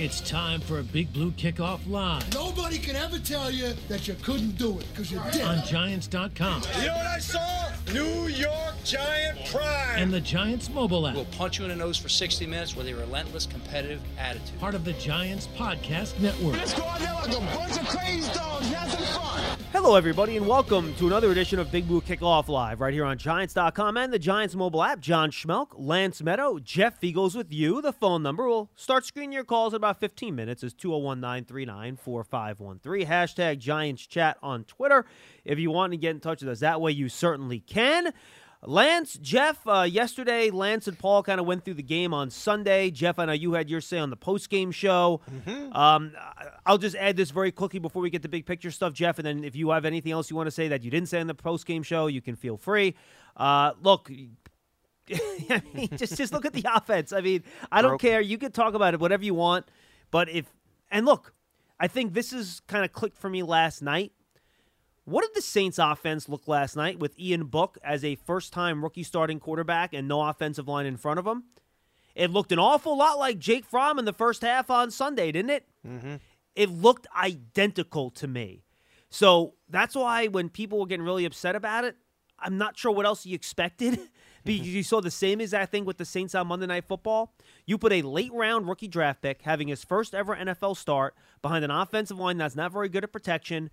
It's time for a Big Blue Kickoff Live Nobody can ever tell you that you couldn't do it because you did. on Giants.com You know what I saw? New York Giant pride. and the Giants mobile app. will punch you in the nose for 60 minutes with a relentless competitive attitude. Part of the Giants Podcast Network. Let's go out there like a bunch of crazy dogs, have some fun. Hello, everybody, and welcome to another edition of Big Blue Kickoff Live right here on Giants.com and the Giants mobile app. John Schmelk, Lance Medow, Jeff Feagles with you. The phone number will start screening your calls in about 15 minutes is 201 939 4513. Hashtag Giants Chat on Twitter if you want to get in touch with us. That way, you certainly can. Lance, Jeff, uh, yesterday, Lance and Paul kind of went through the game on Sunday. Jeff, I know you had your say on the post game show. Um, I'll just add this very quickly before we get to big picture stuff, Jeff. And then if you have anything else you want to say that you didn't say on the post game show, you can feel free. Uh, look, I mean, just just look at the offense. I mean, I don't care. You can talk about it whatever you want, but if and look, I think this is kind of clicked for me last night. What did the Saints offense look last night with Ian Book as a first time rookie starting quarterback and no offensive line in front of him? It looked an awful lot like Jake Fromm in the first half on Sunday, didn't it? Mm-hmm. It looked identical to me. So that's why when people were getting really upset about it, I'm not sure what else you expected because you saw the same exact thing with the Saints on Monday Night Football. You put a late round rookie draft pick having his first ever NFL start behind an offensive line that's not very good at protection.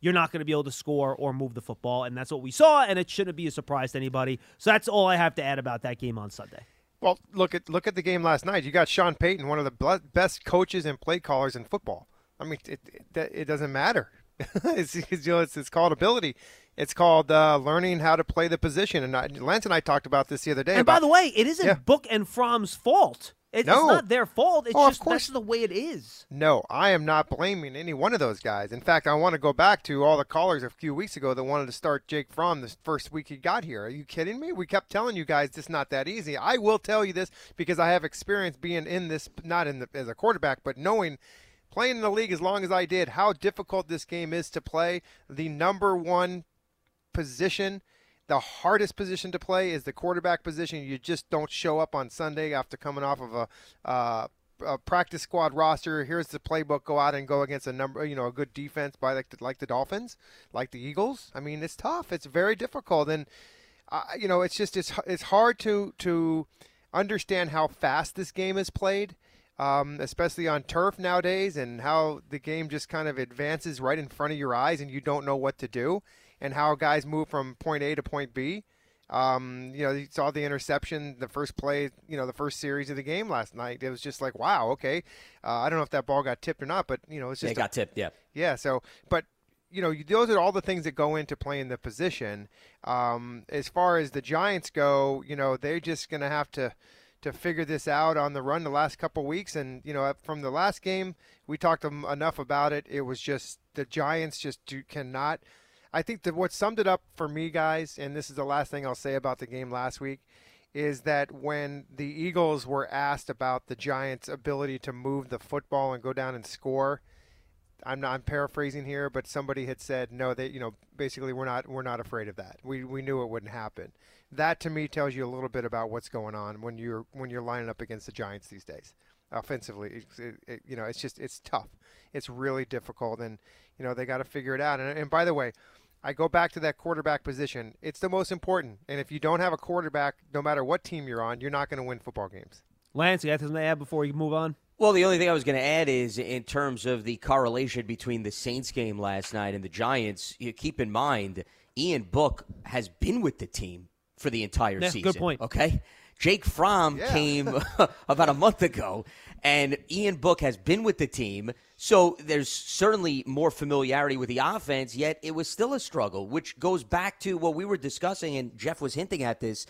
You're not going to be able to score or move the football, and that's what we saw. And it shouldn't be a surprise to anybody. So that's all I have to add about that game on Sunday. Well, look at look at the game last night. You got Sean Payton, one of the best coaches and play callers in football. I mean, it it, it doesn't matter. it's, it's, you know, it's, it's called ability. It's called uh, learning how to play the position. And I, Lance and I talked about this the other day. And by the way, it isn't Yeah. Book and Fromm's fault. It's No. not their fault. It's Oh, of just course. that's the way it is. No, I am not blaming any one of those guys. In fact, I want to go back to all the callers a few weeks ago that wanted to start Jake Fromm the first week he got here. Are you kidding me? We kept telling you guys it's not that easy. I will tell you this because I have experience being in this, not in the, as a quarterback, but knowing playing in the league as long as I did, how difficult this game is to play. The number one position, the hardest position to play is the quarterback position. You just don't show up on Sunday after coming off of a, uh, a practice squad roster. Here's the playbook. Go out and go against a number, you know, a good defense by like the, like the Dolphins, like the Eagles. I mean, it's tough. It's very difficult, and uh, you know, it's just it's it's hard to to understand how fast this game is played. Um, especially on turf nowadays, and how the game just kind of advances right in front of your eyes, and you don't know what to do, and how guys move from point A to point B. Um, you know, you saw the interception, the first play, you know, the first series of the game last night. It was just like, wow, okay. Uh, I don't know if that ball got tipped or not, but you know, it's just it got tipped. Yeah. yeah. So, but you know, those are all the things that go into playing the position. Um, as far as the Giants go, you know, they're just going to have to to figure this out on the run the last couple weeks. And you know, from the last game, we talked enough about it. It was just the Giants just do, cannot. I think that what summed it up for me, guys, and this is the last thing I'll say about the game last week, is that when the Eagles were asked about the Giants' ability to move the football and go down and score, I'm not I'm paraphrasing here, but somebody had said no. They you know basically we're not we're not afraid of that. We we knew it wouldn't happen. That to me tells you a little bit about what's going on when you're when you're lining up against the Giants these days. Offensively, it's- it, it, you know it's just it's tough. It's really difficult, and you know they got to figure it out. And, and by the way, I go back to that quarterback position. It's the most important. And if you don't have a quarterback, no matter what team you're on, you're not going to win football games. Lance, you got something to add before you move on? Well, the only thing I was going to add is in terms of the correlation between the Saints game last night and the Giants, you keep in mind Ian Book has been with the team for the entire Yeah, season. good point. Okay. Jake Fromm Yeah. came about a month ago, and Ian Book has been with the team. So there's certainly more familiarity with the offense, yet it was still a struggle, which goes back to what we were discussing, and Jeff was hinting at this.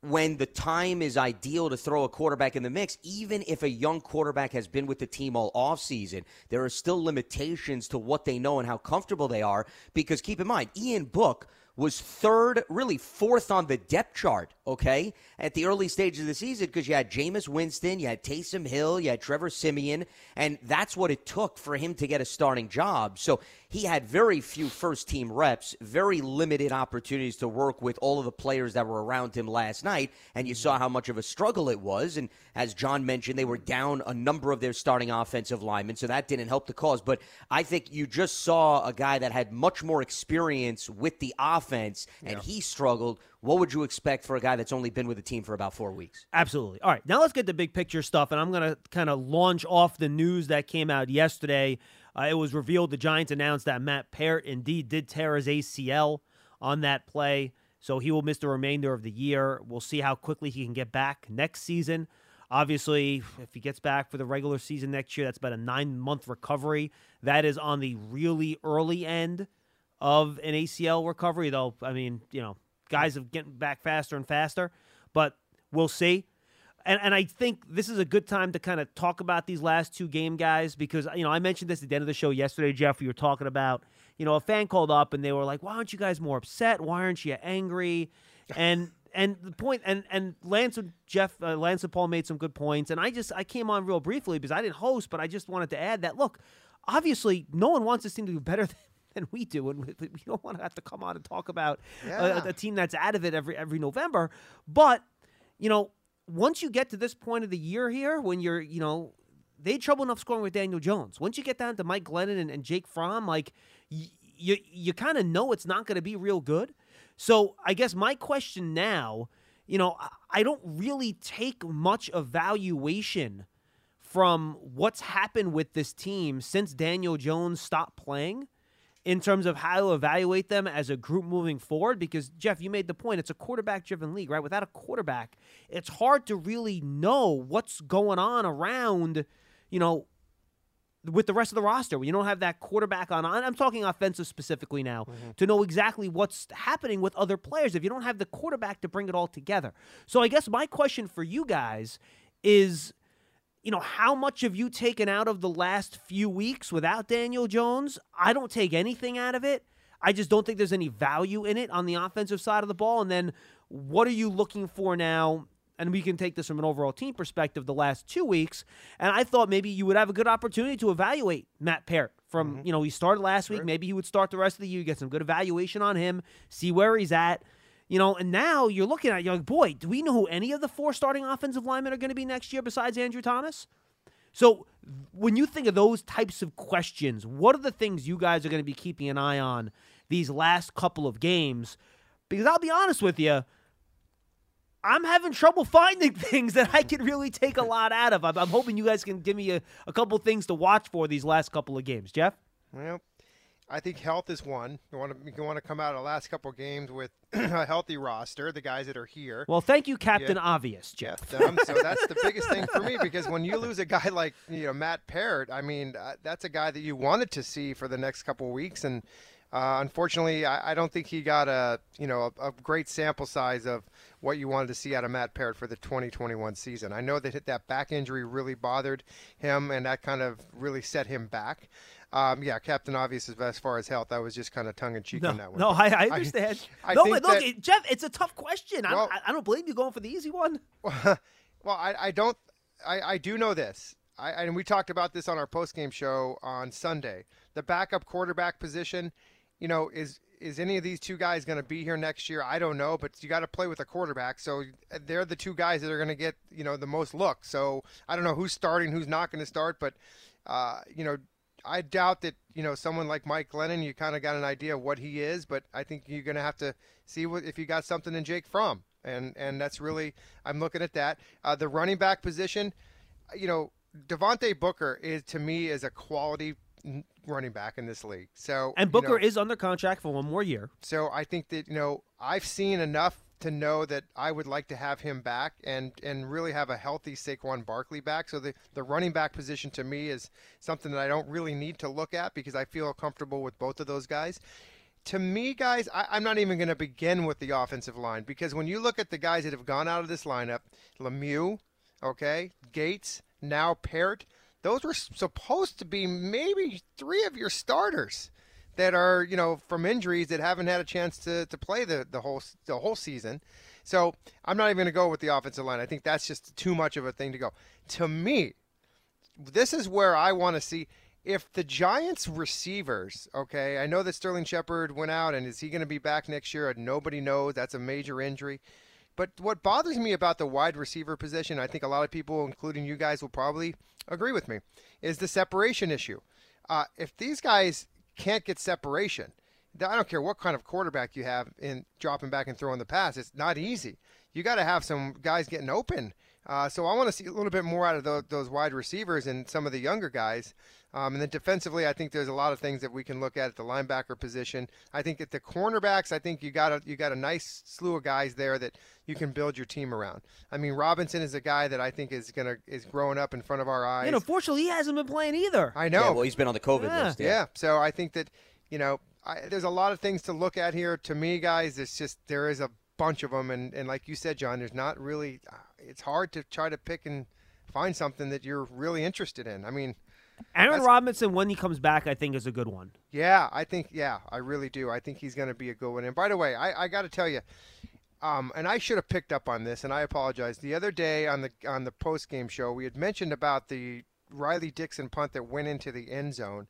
When the time is ideal to throw a quarterback in the mix, even if a young quarterback has been with the team all offseason, there are still limitations to what they know and how comfortable they are. Because keep in mind, Ian Book was third, really fourth on the depth chart, okay, at the early stages of the season because you had Jameis Winston, you had Taysom Hill, you had Trevor Siemian, and that's what it took for him to get a starting job. So he had very few first team reps, very limited opportunities to work with all of the players that were around him last night, and you saw how much of a struggle it was. And as John mentioned, they were down a number of their starting offensive linemen, so that didn't help the cause. But I think you just saw a guy that had much more experience with the offense, and yeah. he struggled. What would you expect for a guy that's only been with the team for about four weeks? Absolutely. All right, now let's get the big picture stuff, and I'm going to kind of launch off the news that came out yesterday. Uh, it was revealed the Giants announced that Matt Peart indeed did tear his ACL on that play, so he will miss the remainder of the year. We'll see how quickly he can get back next season. Obviously, if he gets back for the regular season next year, that's about a nine month recovery. That is on the really early end of an ACL recovery, though. I mean, you know, guys are getting back faster and faster, but we'll see. And, and I think this is a good time to kind of talk about these last two game guys because, you know, I mentioned this at the end of the show yesterday, Jeff. We were talking about, you know, a fan called up and they were like, why aren't you guys more upset? Why aren't you angry? And and the point and and Lance and Jeff uh, Lance and Paul made some good points and I just I came on real briefly because I didn't host but I just wanted to add that look obviously no one wants this team to do better than, we do and we, we don't want to have to come on and talk about yeah. a, a team that's out of it every every November. But you know once you get to this point of the year here when you're you know they had trouble enough scoring with Daniel Jones. Once you get down to Mike Glennon and, and Jake Fromm like y- you you kind of know it's not going to be real good. So I guess my question now, you know, I don't really take much evaluation from what's happened with this team since Daniel Jones stopped playing in terms of how to evaluate them as a group moving forward because Jeff you made the point it's a quarterback driven league right without a quarterback it's hard to really know what's going on around you know with the rest of the roster. You don't have that quarterback on. I'm talking offensive specifically now mm-hmm. to know exactly what's happening with other players. If you don't have the quarterback to bring it all together, so I guess my question for you guys is, you know, how much have you taken out of the last few weeks without Daniel Jones? I don't take anything out of it. I just don't think there's any value in it on the offensive side of the ball. And then, what are you looking for now and we can take this from an overall team perspective the last two weeks. And I thought maybe you would have a good opportunity to evaluate Matt Peart from, mm-hmm. you know, he started last sure. week. Maybe he would start the rest of the year, get some good evaluation on him, see where he's at. You know, and now you're looking at, you're like, boy, do we know who any of the four starting offensive linemen are going to be next year besides Andrew Thomas? So when you think of those types of questions, what are the things you guys are going to be keeping an eye on these last couple of games? Because I'll be honest with you, I'm having trouble finding things that I can really take a lot out of. I'm, I'm hoping you guys can give me a, a couple things to watch for these last couple of games. Jeff? Well, I think health is one. You want to you want to come out of the last couple of games with a healthy roster, the guys that are here. Well, thank you, Captain yeah. Obvious, Jeff. So that's the biggest thing for me because when you lose a guy like you know Matt Peart, I mean uh, that's a guy that you wanted to see for the next couple of weeks, and uh, unfortunately, I, I, don't think he got a you know a, a, great sample size of what you wanted to see out of Matt Peart for the 2021 season. I know that that back injury really bothered him, and that kind of really set him back. Um, yeah, Captain Obvious as far as health. I was just kind of tongue in cheek no, on that one. No, I, I understand. I, I no, but look, that, Jeff, it's a tough question. Well, I, I, don't blame you going for the easy one. well, I, I don't. I, I do know this. I, and we talked about this on our post game show on Sunday. The backup quarterback position you know, is is any of these two guys going to be here next year? I don't know, but you got to play with a quarterback. So they're the two guys that are going to get, you know, the most look. So I don't know who's starting, who's not going to start, but uh, you know, I doubt that, you know, someone like Mike Glennon, you kind of got an idea of what he is, but I think you're going to have to see what if you got something in Jake Fromm. And and that's really I'm looking at that. Uh, the running back position, you know, Devontae Booker is to me is a quality running back in this league. So and Booker you know, is under contract for one more year. So I think that you know I've seen enough to know that I would like to have him back and and really have a healthy Saquon Barkley back. So the the running back position to me is something that I don't really need to look at because I feel comfortable with both of those guys. To me, guys, I, I'm not even going to begin with the offensive line because when you look at the guys that have gone out of this lineup, Lemieux, okay, Gates, now Peart those were supposed to be maybe three of your starters. That are you know from injuries that haven't had a chance to, to play the, the whole the whole season. So I'm not even going to go with the offensive line. I think that's just too much of a thing to go. To me, this is where I want to see if the Giants receivers, okay, I know that Sterling Shepard went out and is he going to be back next year? Nobody knows. That's a major injury. But what bothers me about the wide receiver position, I think a lot of people, including you guys, will probably agree with me, is the separation issue. Uh, if these guys can't get separation, I don't care what kind of quarterback you have in dropping back and throwing the pass, it's not easy. You got to have some guys getting open. Uh, so I want to see a little bit more out of those, those wide receivers and some of the younger guys. Um, and then defensively, I think there's a lot of things that we can look at at the linebacker position. I think at the cornerbacks, I think you got a you got a nice slew of guys there that you can build your team around. I mean, Robinson is a guy that I think is gonna is growing up in front of our eyes. And know, fortunately, he hasn't been playing either. I know. Yeah, well, he's been on the COVID Yeah. list. Yeah. So I think that, you know, I, there's a lot of things to look at here. To me, guys, it's just there is a bunch of them, and, and like you said, John, there's not really. uh, It's hard to try to pick and find something that you're really interested in. I mean, Aaron Robinson, when he comes back, I think is a good one. yeah, I think yeah, I really do. I think he's going to be a good one. And by the way, I, I got to tell you. Um, and I should have picked up on this, and I apologize. The other day on the on the post game show, we had mentioned about the Riley Dixon punt that went into the end zone,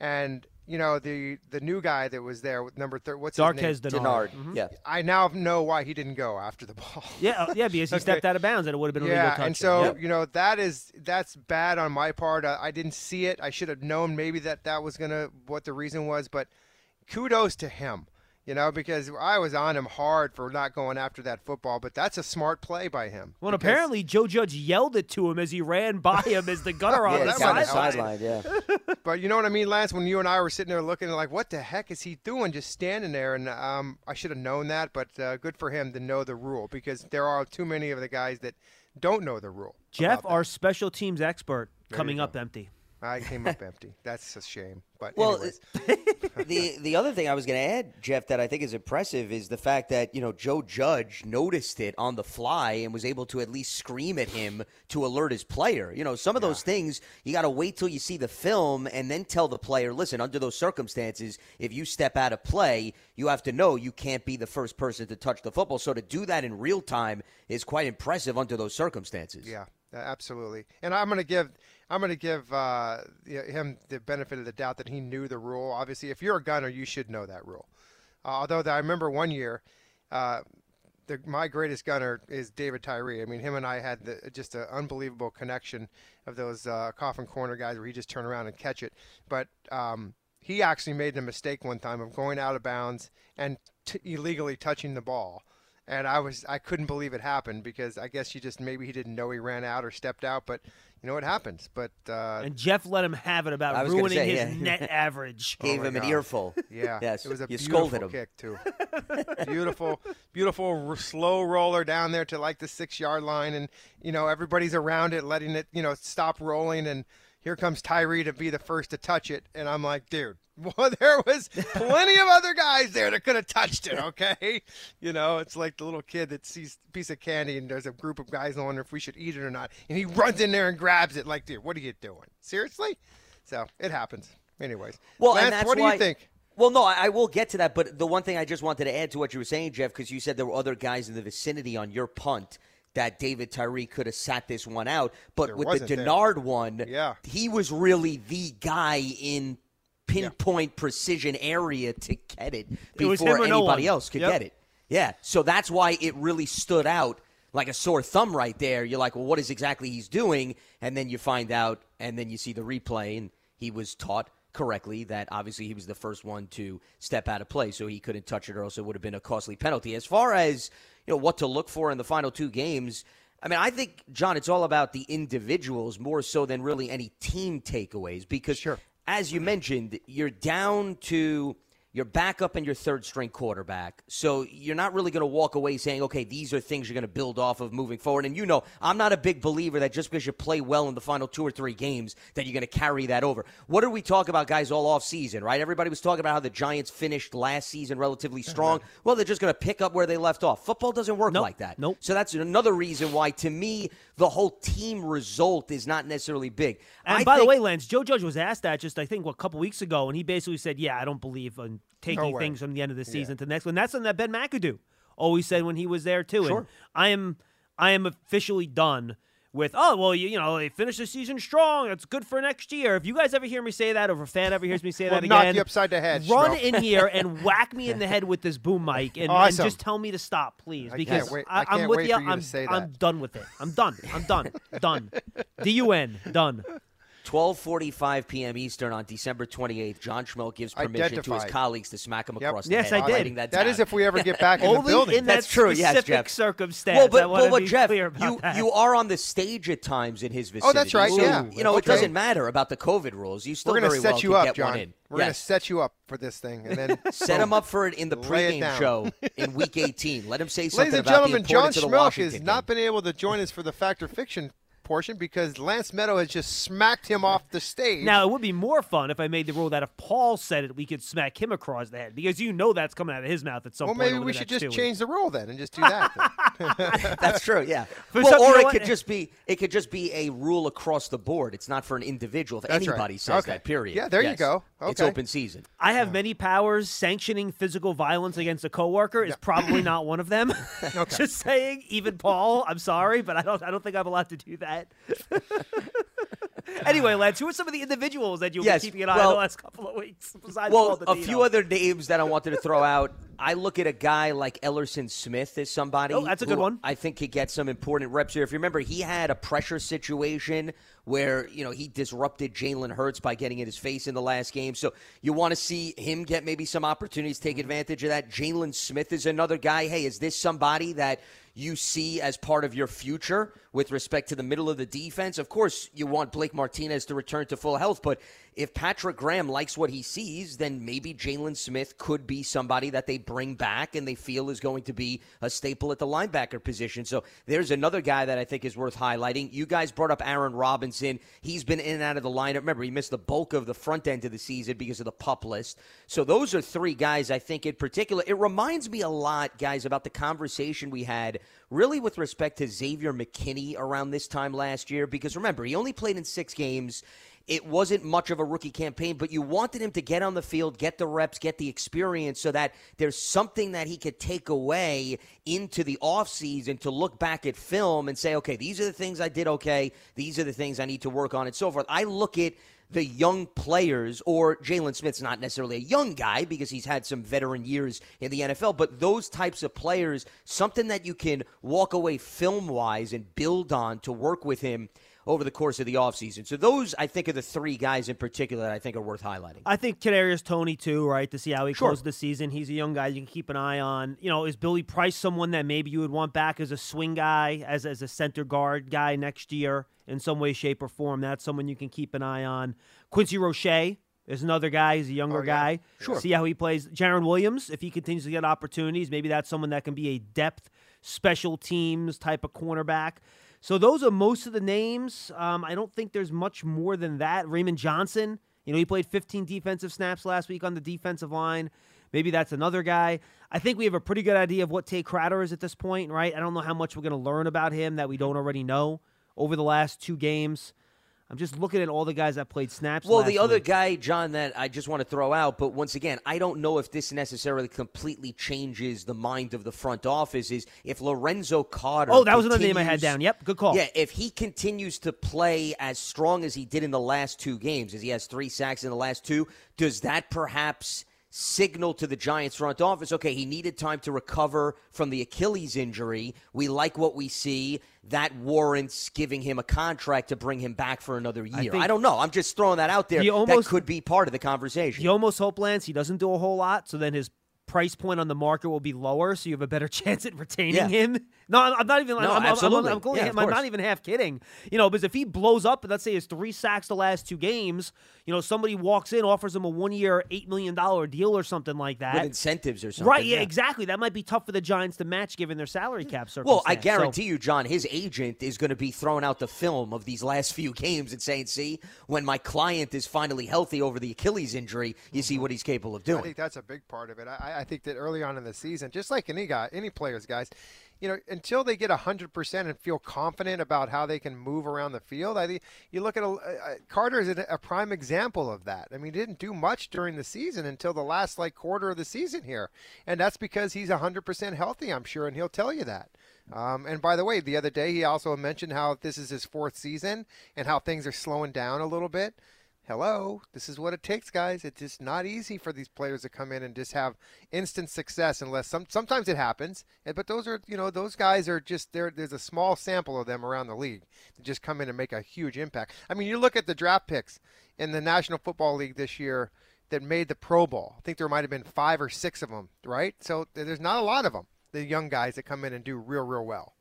and you know the the new guy that was there with number thirty. What's his name? Darqueze Dennard. Dennard. Yeah. I now know why he didn't go after the ball. Yeah, uh, yeah, because he Okay. stepped out of bounds and it would have been a legal Yeah, touch. and so Yep. you know that is that's bad on my part. I, I didn't see it. I should have known maybe that that was gonna what the reason was. But kudos to him, you know, because I was on him hard for not going after that football. But that's a smart play by him. Well, because- apparently Joe Judge yelled it to him as he ran by him as the gunner on Yeah, the he's down the sideline. sideline. Yeah. But you know what I mean, Lance? When you and I were sitting there looking, like, what the heck is he doing, just standing there? And um, I should have known that. But uh, good for him to know the rule because there are too many of the guys that don't know the rule. Jeff, our special teams expert, you coming up empty. I came up empty. That's a shame. But Well, the the other thing I was going to add, Jeff, that I think is impressive is the fact that you know Joe Judge noticed it on the fly and was able to at least scream at him to alert his player. You know, some of those things you got to wait till you see the film and then tell the player, listen, under those circumstances, if you step out of play, you have to know you can't be the first person to touch the football. So to do that in real time is quite impressive under those circumstances. Yeah, absolutely. And I'm going to give I'm going to give uh, him the benefit of the doubt that he knew the rule. Obviously, if you're a gunner, you should know that rule. Uh, although I remember one year, uh, the, my greatest gunner is David Tyree. I mean, him and I had the, just an unbelievable connection of those uh, coffin corner guys where he just turn around and catch it. But um, he actually made a mistake one time of going out of bounds and t- illegally touching the ball. And I was I couldn't believe it happened because I guess you just maybe he didn't know he ran out or stepped out, but you know what happens. But uh, And Jeff let him have it I about was ruining say, his yeah. net average. Gave Oh my him an earful. Yeah, Yes, it was a you beautiful scolded him. kick too. beautiful, beautiful r- slow roller down there to like the six yard line, and you know everybody's around it, letting it you know stop rolling, and here comes Tyree to be the first to touch it, and I'm like, dude, well, there was plenty of other guys there that could have touched it. Okay, you know, it's like the little kid that sees a piece of candy, and there's a group of guys and wonder if we should eat it or not, and he runs in there and grabs it. Like, dude, what are you doing? Seriously? So it happens. Anyways, Well, Lance, and that's what do why, you think? Well, no, I will get to that. But the one thing I just wanted to add to what you were saying, Jeff, because you said there were other guys in the vicinity on your punt that David Tyree could have sat this one out. But There with the wasn't there. Dennard one, Yeah. he was really the guy in pinpoint precision area to get it It before him or no anybody else could Yep. get it. Yeah, so that's why it really stood out like a sore thumb right there. You're like, well, what is exactly he's doing? And then you find out, and then you see the replay, and he was taught correctly that obviously he was the first one to step out of play, so he couldn't touch it, or else it would have been a costly penalty. As far as you know, what to look for in the final two games. I mean, I think John, it's all about the individuals more so than really any team takeaways because Sure. as you mentioned, you're down to your backup and your third string quarterback. So you're not really going to walk away saying, okay, these are things you're going to build off of moving forward. And you know, I'm not a big believer that just because you play well in the final two or three games that you're going to carry that over. What did we talk about, guys, all off season, right? Everybody was talking about how the Giants finished last season relatively strong. Well, they're just going to pick up where they left off. Football doesn't work Nope. like that. Nope. So that's another reason why, to me, the whole team result is not necessarily big. And I by the way, Lance, Joe Judge was asked that just I think what, a couple weeks ago, and he basically said, "Yeah, I don't believe in taking way. things from the end of the season to the next one." That's something that Ben McAdoo always said when he was there too. Sure. And I am, I am officially done with. Oh well, you, you know they finished the season strong. It's good for next year. If you guys ever hear me say that, or if a fan ever hears me say We'll that knock again, you upside the head, Run in here and whack me in the head with this boom mic, and, and just tell me to stop, please, I because can't wait- I am with you. you I'm, I'm done with it. I'm done. I'm done. done. D U N. Done. 12:45 p.m. Eastern on December 28th. John Schmelk gives permission to his colleagues to smack him Yep. across Yes, the I head. did. Writing That, That down. is if we ever get back in the Only building. in that That's true, yes, specific Jeff. circumstance. Well, but, wanna but, but be Jeff, clear about you that. you are on the stage at times in his vicinity. Oh, that's right, So, yeah. You know, it doesn't matter about the COVID rules. You still We're gonna very set well you could up, get John. one in. We're gonna set you up for this thing, and then Set him up for it in the pregame show in Week 18. Let him say something Ladies and about gentlemen, the John importance of the Schmelk has not been able to join us for the fact or fiction portion because Lance Medow has just smacked him off the stage. Now it would be more fun if I made the rule that if Paul said it, we could smack him across the head because you know that's coming out of his mouth at some well, point. maybe over we should just two change the rule then and just do that. then. That's true, yeah. For well, some- or it what? could just be it could just be a rule across the board. It's not for an individual. If That's right. anybody says Okay. that, period. Yeah, there you Yes. go. It's open season. I have many powers. Sanctioning physical violence against a coworker is probably not one of them. just saying. Even Paul, I'm sorry, but I don't. I don't think I'm allowed to do that. anyway, Lance, who are some of the individuals that you've Yes, been keeping an eye on the last couple of weeks? Besides Well, Paul a few other names that I wanted to throw out. I look at a guy like Ellerson Smith as somebody. Oh, that's a good one. I think he gets some important reps here. If you remember, he had a pressure situation where you know he disrupted Jalen Hurts by getting in his face in the last game. So you want to see him get maybe some opportunities, take advantage of that. Jaylon Smith is another guy. Hey, is this somebody that you see as part of your future with respect to the middle of the defense? Of course, you want Blake Martinez to return to full health, but if Patrick Graham likes what he sees, then maybe Jaylon Smith could be somebody that they bring back and they feel is going to be a staple at the linebacker position. So there's another guy that I think is worth highlighting. You guys brought up Aaron Robinson. He's been in and out of the lineup. Remember, he missed the bulk of the front end of the season because of the pup list. So those are three guys I think in particular. It reminds me a lot, guys, about the conversation we had really with respect to Xavier McKinney around this time last year. Because remember, he only played in six games. It wasn't much of a rookie campaign, but you wanted him to get on the field, get the reps, get the experience so that there's something that he could take away into the offseason to look back at film and say, okay, these are the things I did okay. These are the things I need to work on and so forth. I look at the young players, or Jaylon Smith's not necessarily a young guy because he's had some veteran years in the NFL, but those types of players, something that you can walk away film wise and build on to work with him over the course of the offseason. So those, I think, are the three guys in particular that I think are worth highlighting. I think Kadarius Toney too, right? To see how he Sure. closes the season. He's a young guy you can keep an eye on. You know, is Billy Price someone that maybe you would want back as a swing guy, as as a center guard guy next year in some way, shape, or form? That's someone you can keep an eye on. Quincy Roche is another guy. He's a younger Oh, yeah. guy. Sure. See how he plays. Jarren Williams, if he continues to get opportunities, maybe that's someone that can be a depth special teams type of cornerback. So those are most of the names. Um, I don't think there's much more than that. Raymond Johnson, you know, he played 15 defensive snaps last week on the defensive line. Maybe that's another guy. I think we have a pretty good idea of what Tae Crowder is at this point, right? I don't know how much we're going to learn about him that we don't already know over the last two games. I'm just looking at all the guys that played snaps. Well, the other week. guy, John, that I just want to throw out, but once again, I don't know if this necessarily completely changes the mind of the front office. Is if Lorenzo Carter? Oh, that was another name I had down. Yep, good call. Yeah, if he continues to play as strong as he did in the last two games, as he has three sacks in the last two, does that perhaps signal to the Giants front office, okay, he needed time to recover from the Achilles injury. We like what we see. That warrants giving him a contract to bring him back for another year. I, think- don't know. I'm just throwing that out there. He almost- that could be part of the conversation. You almost hope Lance he doesn't do a whole lot, so then his price point on the market will be lower, so you have a better chance at retaining Yeah. him No, I'm I'm not even. No, I'm, I'm- I'm, absolutely. I'm, going- Yeah, of I'm not even half kidding. You know, because if he blows up, and let's say it's three sacks the last two games. You know, somebody walks in, offers him a one-year, eight million dollar deal or something like that. With incentives or something. right? Yeah, exactly. That might be tough for the Giants to match given their salary cap circumstance. Well, I So- guarantee you, John, his agent is going to be throwing out the film of these last few games and saying, see, when my client is finally healthy over the Achilles injury, you see mm-hmm. what he's capable of doing." I think that's a big part of it. I, I think that early on in the season, just like any guy, any players, guys, you know, until they get hundred percent and feel confident about how they can move around the field, I think you look at a, Carter is a, prime example of that. I mean, he didn't do much during the season until the last like quarter of the season here, and that's because he's hundred percent healthy, I'm sure, and he'll tell you that. Um, and by the way, the other day he also mentioned how this is his fourth season and how things are slowing down a little bit hello, this is what it takes, guys. It's just not easy for these players to come in and just have instant success unless some sometimes it happens. But those are you know those guys are just there. There's a small sample of them around the league to just come in and make a huge impact. I mean, you look at the draft picks in the National Football League this year that made the Pro Bowl. I think there might have been five or six of them, right? So there's not a lot of them. The young guys that come in and do real, real well.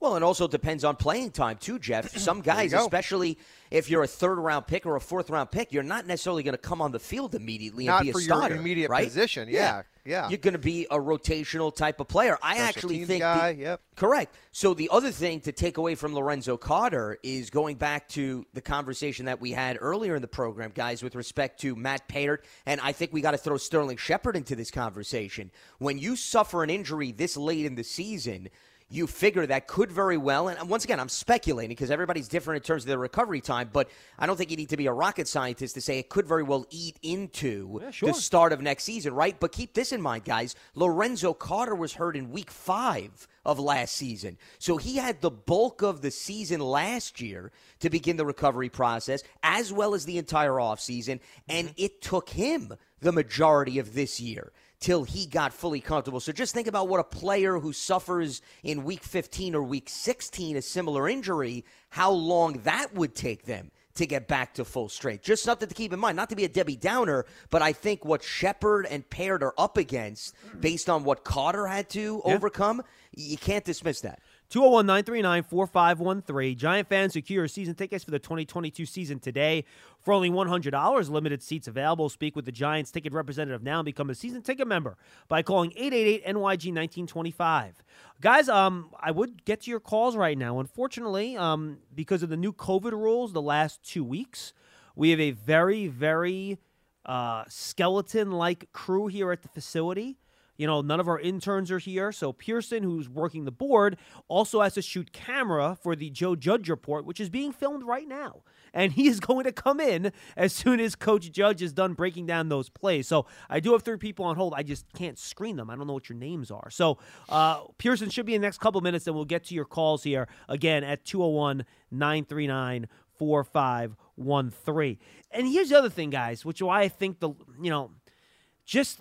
Well, it also depends on playing time too, Jeff. Some guys, especially if you're a third round pick or a fourth round pick, you're not necessarily going to come on the field immediately Not and be for a your starter. immediate right? position. Yeah, yeah. You're going to be a rotational type of player. I actually think guy, the- yep. correct. So the other thing to take away from Lorenzo Carter is going back to the conversation that we had earlier in the program, guys, with respect to Matt Peart, and I think we got to throw Sterling Shepard into this conversation. When you suffer an injury this late in the season. You figure that could very well, and once again, I'm speculating because everybody's different in terms of their recovery time. But I don't think you need to be a rocket scientist to say it could very well eat into sure. the start of next season, right? But keep this in mind, guys. Lorenzo Carter was hurt in week five of last season. So he had the bulk of the season last year to begin the recovery process, as well as the entire offseason. And mm-hmm. it took him the majority of this year till he got fully comfortable. So just think about what a player who suffers in week 15 or week 16 a similar injury, how long that would take them to get back to full strength. Just something to keep in mind, not to be a Debbie Downer, but I think what Shepard and Peart are up against, mm-hmm. based on what Carter had to overcome, you can't dismiss that. 201 939 4513. Giant fans secure season tickets for the 2022 season today. For only $100, limited seats available. Speak with the Giants ticket representative now and become a season ticket member by calling 888 NYG 1925. Guys, um, I would get to your calls right now. Unfortunately, um, because of the new COVID rules the last two weeks, we have a very, very uh, skeleton like crew here at the facility. You know, none of our interns are here. So Pearson, who's working the board, also has to shoot camera for the Joe Judge report, which is being filmed right now. And he is going to come in as soon as Coach Judge is done breaking down those plays. So I do have three people on hold. I just can't screen them. I don't know what your names are. So uh, Pearson should be in the next couple minutes, and we'll get to your calls here again at 201 939 4513. And here's the other thing, guys, which why I think the, you know, just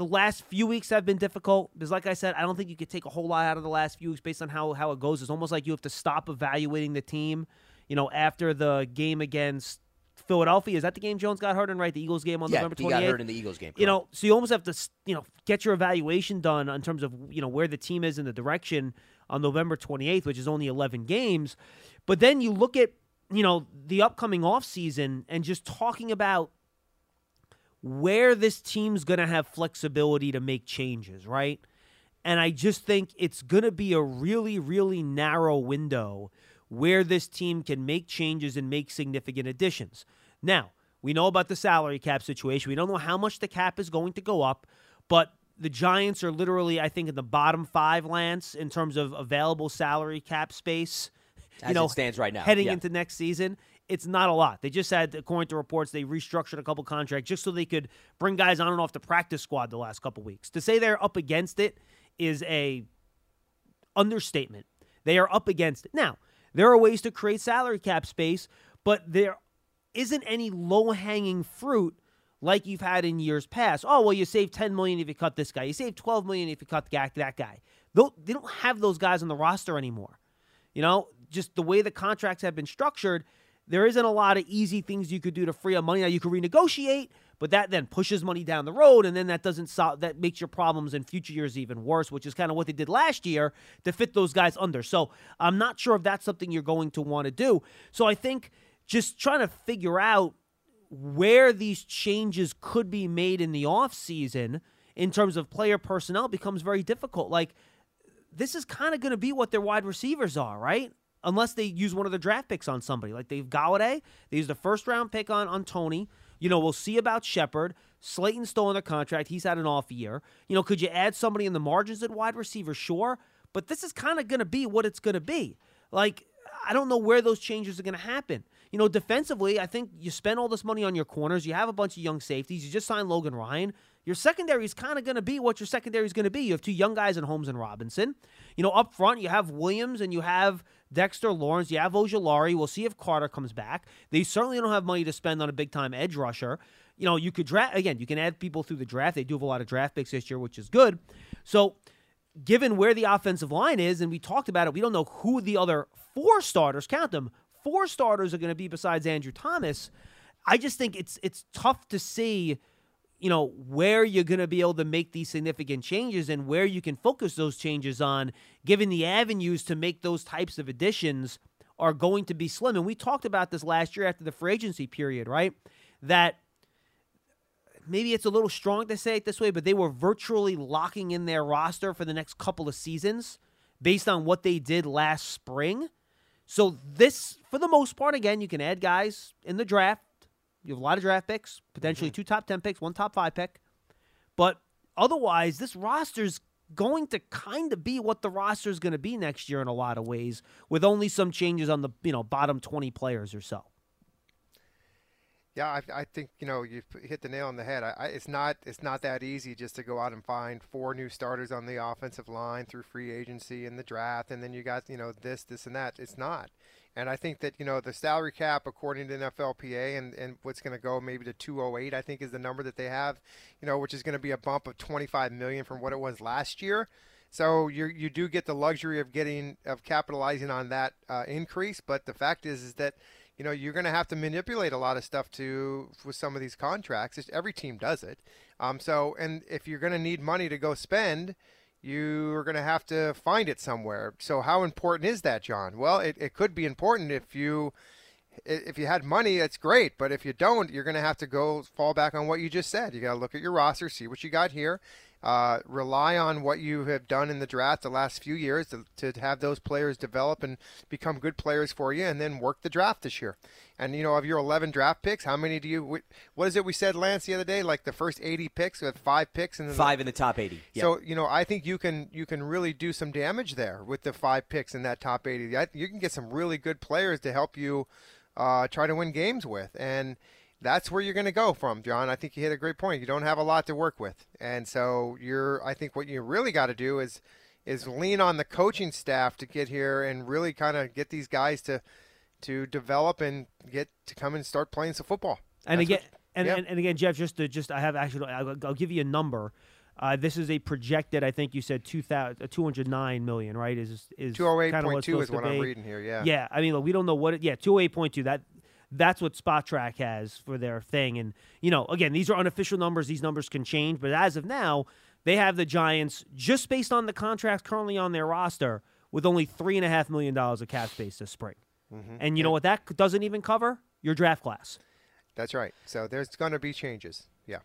the last few weeks have been difficult because, like I said, I don't think you could take a whole lot out of the last few weeks based on how how it goes. It's almost like you have to stop evaluating the team. You know, after the game against Philadelphia, is that the game Jones got hurt in? Right, the Eagles game on Yeah, November he got hurt in the Eagles game. You know, so you almost have to, you know, get your evaluation done in terms of, you know, where the team is in the direction on November 28th, which is only 11 games. But then you look at, you know, the upcoming offseason and just talking about where this team's going to have flexibility to make changes, right? And I just think it's going to be a really, really narrow window where this team can make changes and make significant additions. Now, we know about the salary cap situation. We don't know how much the cap is going to go up, but the Giants are literally, I think, in the bottom five, Lance, in terms of available salary cap space. As it stands right now, heading yeah. into next season, it's not a lot. They just had, according to reports, they restructured a couple contracts just so they could bring guys on and off the practice squad the last couple weeks. To say they're up against it is a understatement. They are up against it. Now, there are ways to create salary cap space, but there isn't any low-hanging fruit like you've had in years past. Oh, well, you save 10 million if you cut this guy. You save 12 million if you cut that guy. They don't have those guys on the roster anymore. You know, just the way the contracts have been structured, there isn't a lot of easy things you could do to free up money. Now you could renegotiate, but that then pushes money down the road, and then that doesn't solve that makes your problems in future years even worse, which is kind of what they did last year to fit those guys under. So I'm not sure if that's something you're going to want to do. So I think just trying to figure out where these changes could be made in the offseason in terms of player personnel becomes very difficult. Like this is kind of going to be what their wide receivers are, right? Unless they use one of their draft picks on somebody. Like they've Golladay, they used a first round pick on, on Toney. You know, we'll see about Shepard. Slayton's still under contract. He's had an off year. You know, could you add somebody in the margins at wide receiver? Sure. But this is kind of going to be what it's going to be. Like, I don't know where those changes are going to happen. You know, defensively, I think you spend all this money on your corners. You have a bunch of young safeties. You just signed Logan Ryan. Your secondary is kind of going to be what your secondary is going to be. You have two young guys in Holmes and Robinson. You know, up front, you have Williams and you have Dexter Lawrence. You have Ojulari. We'll see if Carter comes back. They certainly don't have money to spend on a big time edge rusher. You know, you could draft, again, you can add people through the draft. They do have a lot of draft picks this year, which is good. So, given where the offensive line is, and we talked about it, we don't know who the other four starters, count them, four starters are going to be besides Andrew Thomas. I just think it's it's tough to see, you know, where you're going to be able to make these significant changes and where you can focus those changes on, given the avenues to make those types of additions are going to be slim. And we talked about this last year after the free agency period, right? That maybe it's a little strong to say it this way, but they were virtually locking in their roster for the next couple of seasons based on what they did last spring. So this, for the most part, again, you can add guys in the draft. You have a lot of draft picks, potentially mm-hmm. two top ten picks, one top five pick. But otherwise, this roster's going to kind of be what the roster is going to be next year in a lot of ways, with only some changes on the you know bottom twenty players or so. Yeah, I, I, think you know you hit the nail on the head. I, I, it's not it's not that easy just to go out and find four new starters on the offensive line through free agency and the draft, and then you got you know this, this, and that. It's not. And I think that you know the salary cap, according to NFLPA, and and what's going to go maybe to 208, I think is the number that they have, you know, which is going to be a bump of 25 million from what it was last year. So you you do get the luxury of getting of capitalizing on that uh, increase, but the fact is is that you know you're going to have to manipulate a lot of stuff to with some of these contracts. It's, every team does it. Um, so and if you're going to need money to go spend, you are going to have to find it somewhere. So how important is that, John? Well, it, it could be important if you if you had money, that's great. But if you don't, you're going to have to go fall back on what you just said. You got to look at your roster, see what you got here, uh, rely on what you have done in the draft the last few years to, to have those players develop and become good players for you, and then work the draft this year. And you know, of your 11 draft picks, how many do you? What is it we said, Lance, the other day? Like the first 80 picks, with five picks, and five in the top 80. Yep. So you know, I think you can you can really do some damage there with the five picks in that top 80. You can get some really good players to help you uh, try to win games with, and that's where you're going to go from, John. I think you hit a great point. You don't have a lot to work with, and so you're. I think what you really got to do is is lean on the coaching staff to get here and really kind of get these guys to to develop and get to come and start playing some football. And that's again, what, and, yeah. and, and again, Jeff, just to just I have actually I'll, I'll give you a number. Uh, this is a projected. I think you said 200, uh, 209 million, right? Is is 208.2 is what I'm reading here. Yeah. Yeah. I mean, look, we don't know what. It, yeah, 208.2. That that's what Spotrac has for their thing. And, you know, again, these are unofficial numbers. These numbers can change. But as of now, they have the Giants, just based on the contracts currently on their roster, with only $3.5 million of cap space this spring. Mm-hmm. And you know what that doesn't even cover? Your draft class. That's right. So there's going to be changes. Yeah.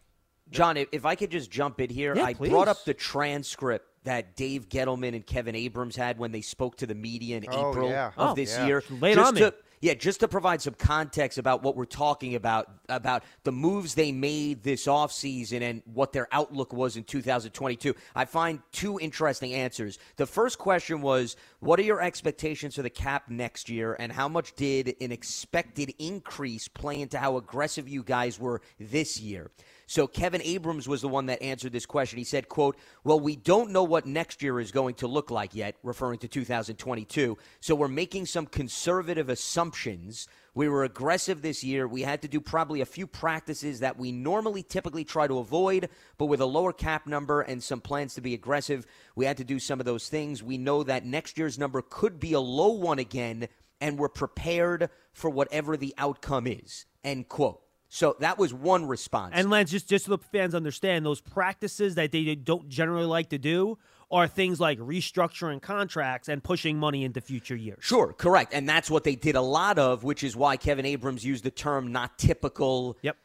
John, if I could just jump in here, yeah, I please. brought up the transcript that Dave Gettleman and Kevin Abrams had when they spoke to the media in oh, April yeah. of oh, this yeah. year. Late just on to, yeah, just to provide some context about what we're talking about, about the moves they made this offseason and what their outlook was in 2022, I find two interesting answers. The first question was, what are your expectations for the cap next year, and how much did an expected increase play into how aggressive you guys were this year? So Kevin Abrams was the one that answered this question. He said, quote, well, we don't know what next year is going to look like yet, referring to 2022. So we're making some conservative assumptions. We were aggressive this year. We had to do probably a few practices that we normally typically try to avoid, but with a lower cap number and some plans to be aggressive, we had to do some of those things. We know that next year's number could be a low one again, and we're prepared for whatever the outcome is. End quote. So that was one response. And Lance, just just so the fans understand, those practices that they don't generally like to do are things like restructuring contracts and pushing money into future years. Sure, correct. And that's what they did a lot of, which is why Kevin Abrams used the term not typical. Yep.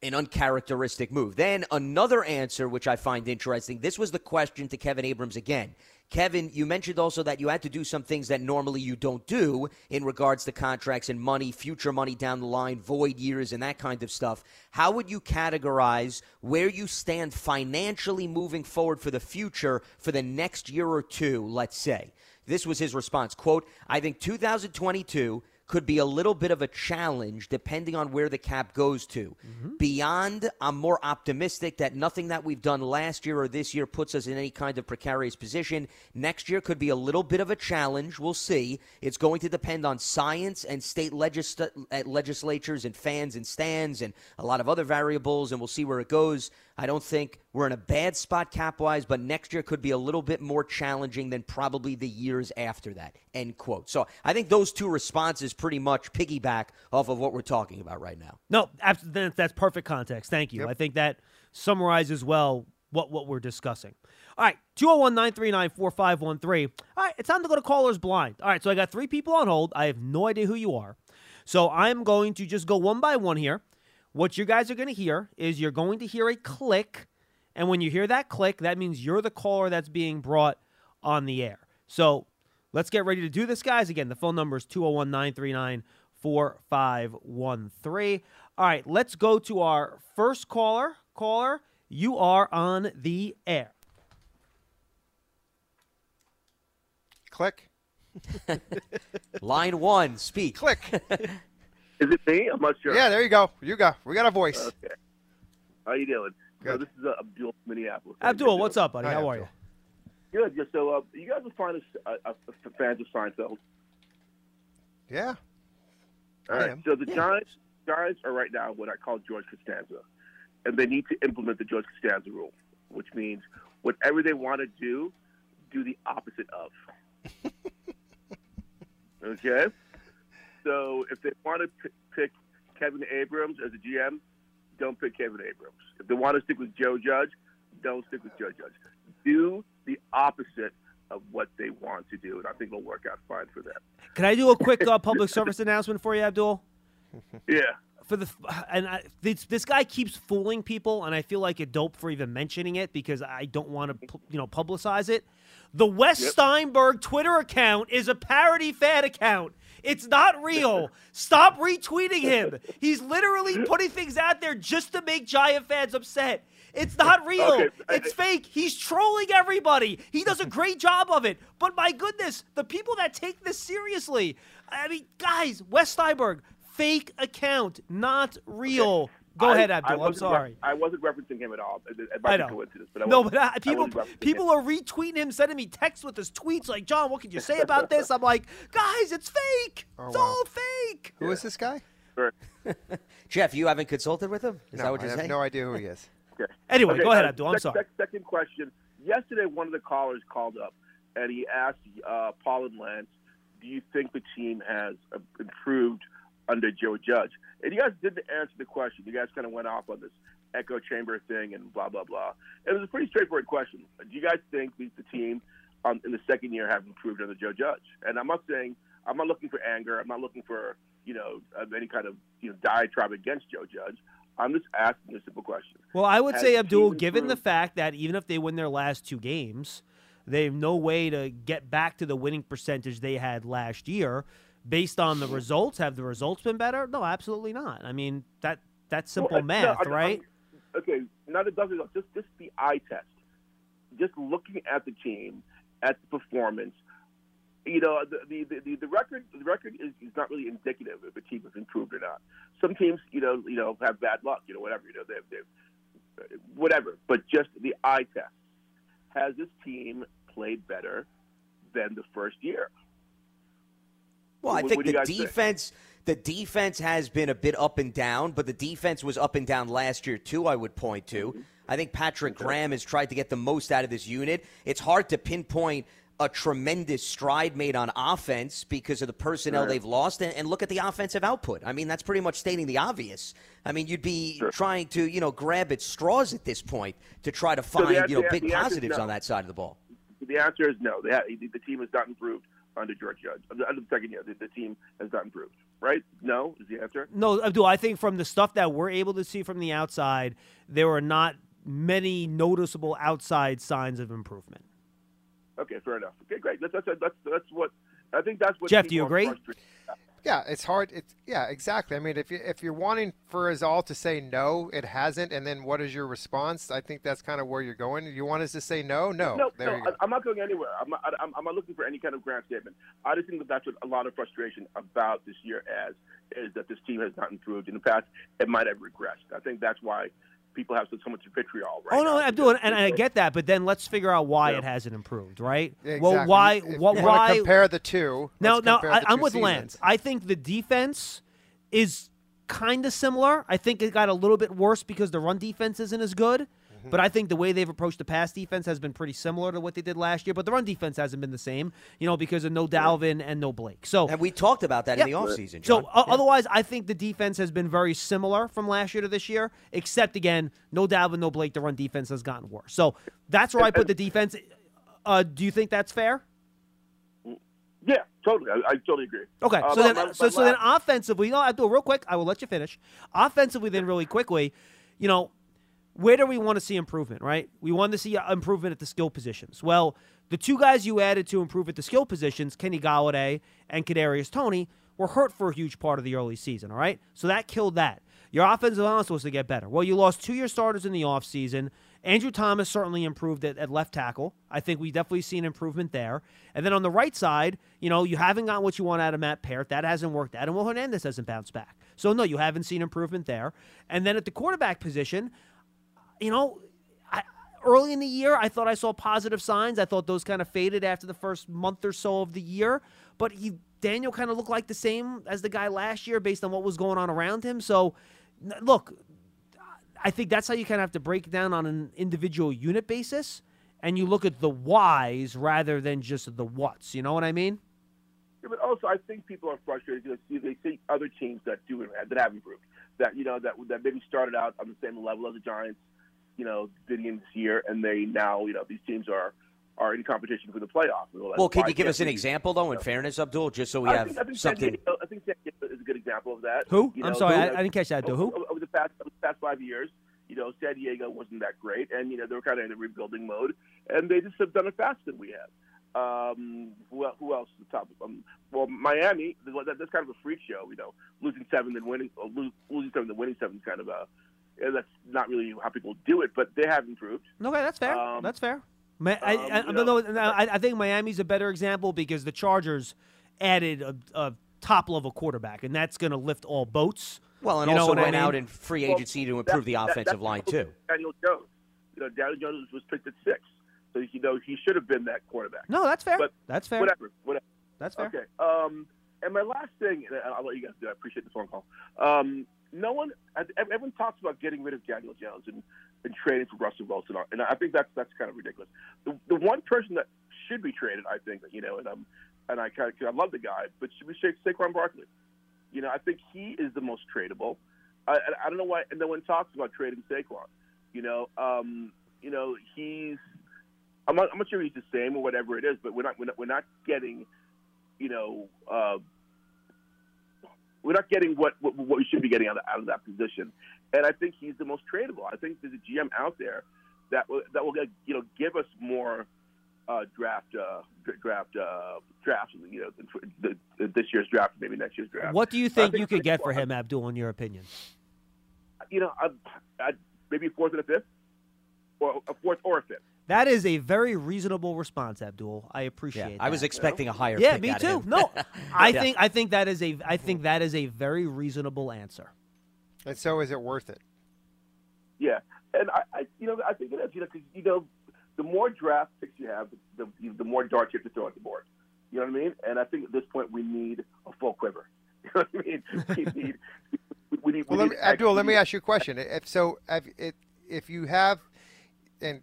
An uncharacteristic move. Then another answer, which I find interesting. This was the question to Kevin Abrams again. Kevin, you mentioned also that you had to do some things that normally you don't do in regards to contracts and money, future money down the line, void years, and that kind of stuff. How would you categorize where you stand financially moving forward for the future for the next year or two, let's say? This was his response. Quote, I think 2022 could be a little bit of a challenge depending on where the cap goes to. Mm-hmm. Beyond, I'm more optimistic that nothing that we've done last year or this year puts us in any kind of precarious position. Next year could be a little bit of a challenge. We'll see. It's going to depend on science and state legis- uh, legislatures and fans and stands and a lot of other variables, and we'll see where it goes. I don't think we're in a bad spot cap wise, but next year could be a little bit more challenging than probably the years after that. End quote. So I think those two responses pretty much piggyback off of what we're talking about right now. No, absolutely. that's perfect context. Thank you. Yep. I think that summarizes well what, what we're discussing. All right, 201 939 4513. All right, it's time to go to Callers Blind. All right, so I got three people on hold. I have no idea who you are. So I'm going to just go one by one here. What you guys are going to hear is you're going to hear a click. And when you hear that click, that means you're the caller that's being brought on the air. So let's get ready to do this, guys. Again, the phone number is 201 939 4513. All right, let's go to our first caller. Caller, you are on the air. Click. Line one, speak. Click. Is it me? I'm not sure. Yeah, there you go. You go. We got a voice. Okay. How you doing? Good. So this is uh, Abdul Minneapolis. Abdul, what's up, buddy? Hi, How Abdul. are you? Good. Yeah, so uh, you guys are fine as uh, uh, fans of Seinfeld. Yeah. All I right. am. So the Giants, Giants are right now what I call George Costanza, and they need to implement the George Costanza rule, which means whatever they want to do, do the opposite of. okay. So if they want to p- pick Kevin Abrams as a GM, don't pick Kevin Abrams. If they want to stick with Joe Judge, don't stick with Joe Judge. Do the opposite of what they want to do, and I think it'll work out fine for them. Can I do a quick uh, public service announcement for you, Abdul? Yeah. For the and I, this this guy keeps fooling people, and I feel like a dope for even mentioning it because I don't want to you know publicize it. The Wes Yep. Steinberg Twitter account is a parody fan account. It's not real. Stop retweeting him. He's literally putting things out there just to make Giant fans upset. It's not real. Okay, It's fake. He's trolling everybody. He does a great job of it. But my goodness, the people that take this seriously. I mean, guys, Wes Steinberg, fake account, not real. Go I- ahead, Abdul. I'm sorry. re- I wasn't referencing him at all. It, it I might know. be coincidence, but I no, but uh, I people wasn't people him. are retweeting him, sending me texts with his tweets like, "John, what could you say about this?" I'm like, "Guys, it's fake. Oh, it's wow. all fake." Who is this guy? Sure. Jeff, you haven't consulted with him? Is no, that what you're have saying? no idea who he is. Okay. Anyway, Okay, go ahead, uh, Abdul. I'm sec- sorry. second question. Yesterday, one of the callers called up and he asked uh, Paul and Lance, "Do you think the team has uh, improved under Joe Judge?" And you guys didn't answer the question. You guys kind of went off on this echo chamber thing and blah blah blah. It was a pretty straightforward question. Do you guys think the, the team um, in the second year have improved under Joe Judge? And I'm not saying I'm not looking for anger. I'm not looking for you know any kind of you know diatribe against Joe Judge. I'm just asking a simple question. Well, I would Has say, Abdul, given the fact that even if they win their last two games, they have no way to get back to the winning percentage they had last year. Based on the results, have the results been better? No, absolutely not. I mean that that's simple Well, uh, no, math, I- right? I'm- okay, not it doesn't. Just just the eye test. Just looking at the team, at the performance. You know, the the, the, the record the record is, is not really indicative if a team has improved or not. Some teams, you know, you know, have bad luck. You know, whatever. You know, they've, they've whatever. But just the eye test. Has this team played better than the first year? Well, I think the think? defense the defense has been a bit up and down, but the defense was up and down last year too, I would point to. Mm-hmm. I think Patrick Graham has tried to get the most out of this unit. It's hard to pinpoint a tremendous stride made on offense because of the personnel they've lost, and, and look at the offensive output. I mean, that's pretty much stating the obvious. I mean, you'd be trying to, you know, grab at straws at this point to try to the find, answer- you know, big positives no. on that side of the ball. The answer is no. They ha the team has not improved under George Judge. Under under the second year, the, the team has not improved. Right? No is the answer. No, uh, Abdul, I think from the stuff that we're able to see from the outside, there are not many noticeable outside signs of improvement. Okay, fair enough. Okay, great. That's that's that's, that's what I think. That's what. Jeff, do you agree? frustrated. Yeah, it's hard. It's yeah, exactly. I mean, if you if you're wanting for us all to say no, it hasn't, and then what is your response? I think that's kind of where you're going. You want us to say no? No. No, there no, you go. I, I'm not going anywhere. I'm not, I'm, I'm not looking for any kind of grand statement. I just think that that's what a lot of frustration about this year as is that this team has not improved in the past. It might have regressed. I think that's why people have so, so much vitriol right oh no, now. Abdul, and, and I get that, but then let's figure out why Yeah. it hasn't improved, right? Yeah, Well, why? If you why? compare the two? Now, let's now I, the I'm two with seasons. Lance. I think the defense is kind of similar. I think it got a little bit worse because the run defense isn't as good. Mm-hmm. But I think the way they've approached the pass defense has been pretty similar to what they did last year. But the run defense hasn't been the same, you know, because of no Dalvin and no Blake. So And we talked about that in Yeah. the offseason. so John. o- otherwise, I think the defense has been very similar from last year to this year, except again, no Dalvin, no Blake. The run defense has gotten worse. So that's where I put the defense. Uh, do you think that's fair? Yeah, totally. I, I totally agree. Okay, Uh, so my- then, my- so, my so then, last- offensively, no, Abdul, real quick, I will let you finish. Offensively, then, really quickly, you know, where do we want to see improvement? Right, we want to see improvement at the skill positions. Well, the two guys you added to improve at the skill positions, Kenny Golladay and Kadarius Toney, were hurt for a huge part of the early season. All right, so that killed that. Your offensive line was supposed to get better. Well, you lost two year starters in the offseason. Andrew Thomas certainly improved at, at left tackle. I think we definitely see an improvement there. And then on the right side, you know, you haven't gotten what you want out of Matt Peart. That hasn't worked out. And Will Hernandez hasn't bounced back. So, no, you haven't seen improvement there. And then at the quarterback position, you know, I, early in the year, I thought I saw positive signs. I thought those kind of faded after the first month or so of the year. But he, Daniel kind of looked like the same as the guy last year based on what was going on around him. So, look, I think that's how you kind of have to break down on an individual unit basis. And you look at the whys rather than just the whats. You know what I mean? Yeah, but also, I think people are frustrated because they see, other teams that do that have improved. That you know that that maybe started out on the same level as the Giants, you know, beginning this year, and they now you know these teams are are in competition for the playoffs. well, can you give us an example, though, in fairness, Abdul, just so we I have think, I think San something? Diego, I think San Diego is a good example of that. Who? You I'm know, sorry, who- I, I didn't catch that. Dude. Who? over, over the past over the past five years, you know, San Diego wasn't that great, and you know they were kind of in a rebuilding mode, and they just have done it faster than we have. Um, who, who else is the top? Um, well, Miami. That's kind of a freak show, you know, losing seven then winning, or losing seven then winning seven is kind of a. yeah, That's not really how people do it, but they have improved. Okay, that's fair. Um, that's fair. Ma- I, um, I, you no, know, no, I, I think Miami's a better example because the Chargers added a, a top level quarterback, and that's going to lift all boats. Well, and You also what I went mean? out in free Well, agency to that- improve the offensive that's line, too. Daniel Jones. You know, Daniel Jones was picked at six, so you know he should have been that quarterback. No, that's fair. But that's fair. Whatever, whatever. That's fair. Okay. Um, and my last thing, and I'll let you guys do. I appreciate the phone call. Um, no one, everyone talks about getting rid of Daniel Jones and, and trading for Russell Wilson, and I think that's that's kind of ridiculous. The, the one person that should be traded, I think, you know, and um, and I kind of I love the guy, but should be Sha- Saquon Barkley. You know, I think he is the most tradable. I, I, I don't know why and no one talks about trading Saquon. You know, um, you know he's. I'm not, I'm not sure he's the same or whatever it is, but we're not we're not, we're not getting, you know, uh, we're not getting what, what what we should be getting out of, out of that position. And I think he's the most tradable. I think there's a GM out there that will that will you know give us more uh, draft uh, draft uh, drafts. You know, the, the, this year's draft, maybe next year's draft. What do you think think you could get for him, Abdul, in your opinion? You know, I, I, maybe a fourth and a fifth, or a fourth or a fifth. That is a very reasonable response, Abdul. I appreciate Yeah, that. I was expecting a higher Yeah, pick me out of too. him. No, I Yeah. think I think that is a I think that is a very reasonable answer. And so, is it worth it? Yeah, and I, I you know, I think it is. You know, because you know, the more draft picks you have, the the more darts you have to throw at the board. You know what I mean? And I think at this point we need a full quiver. You know what I mean? We need. We need. Well, we let me, Abdul, let me ask you a question. If so, if, if if you have, and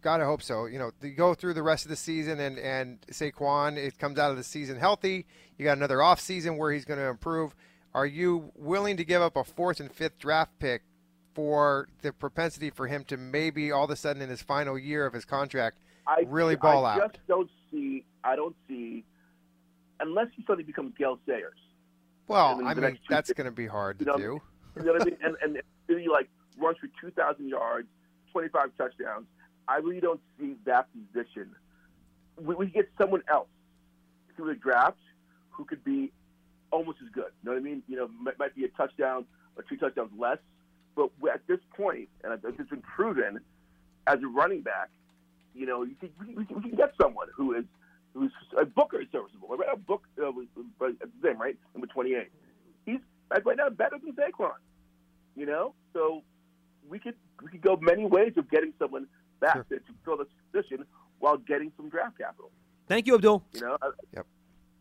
gotta hope so. You know, you go through the rest of the season, and and Saquon, it comes out of the season healthy. You got another off season where he's going to improve. Are you willing to give up a fourth and fifth draft pick for the propensity for him to maybe all of a sudden in his final year of his contract I really ball I out? I just don't see. I don't see unless he suddenly becomes Gale Sayers. Well, I mean, that's going to be hard to You know, do. You know what I mean? And and he like runs for two thousand yards, twenty five touchdowns. I really don't see that position. We, we get someone else through the draft who could be almost as good. You know what I mean? You know, might, might be a touchdown or two touchdowns less. But at this point, and it's been proven as a running back, you know, you can, we, can, can get someone who is who's a Booker is serviceable. Right? A book uh, was, right? Number twenty eight. He's right now better than Saquon. You know, so we could we could go many ways of getting someone back Sure. to, to fill this position while getting some draft capital. Thank you, Abdul. You know. Uh, yep.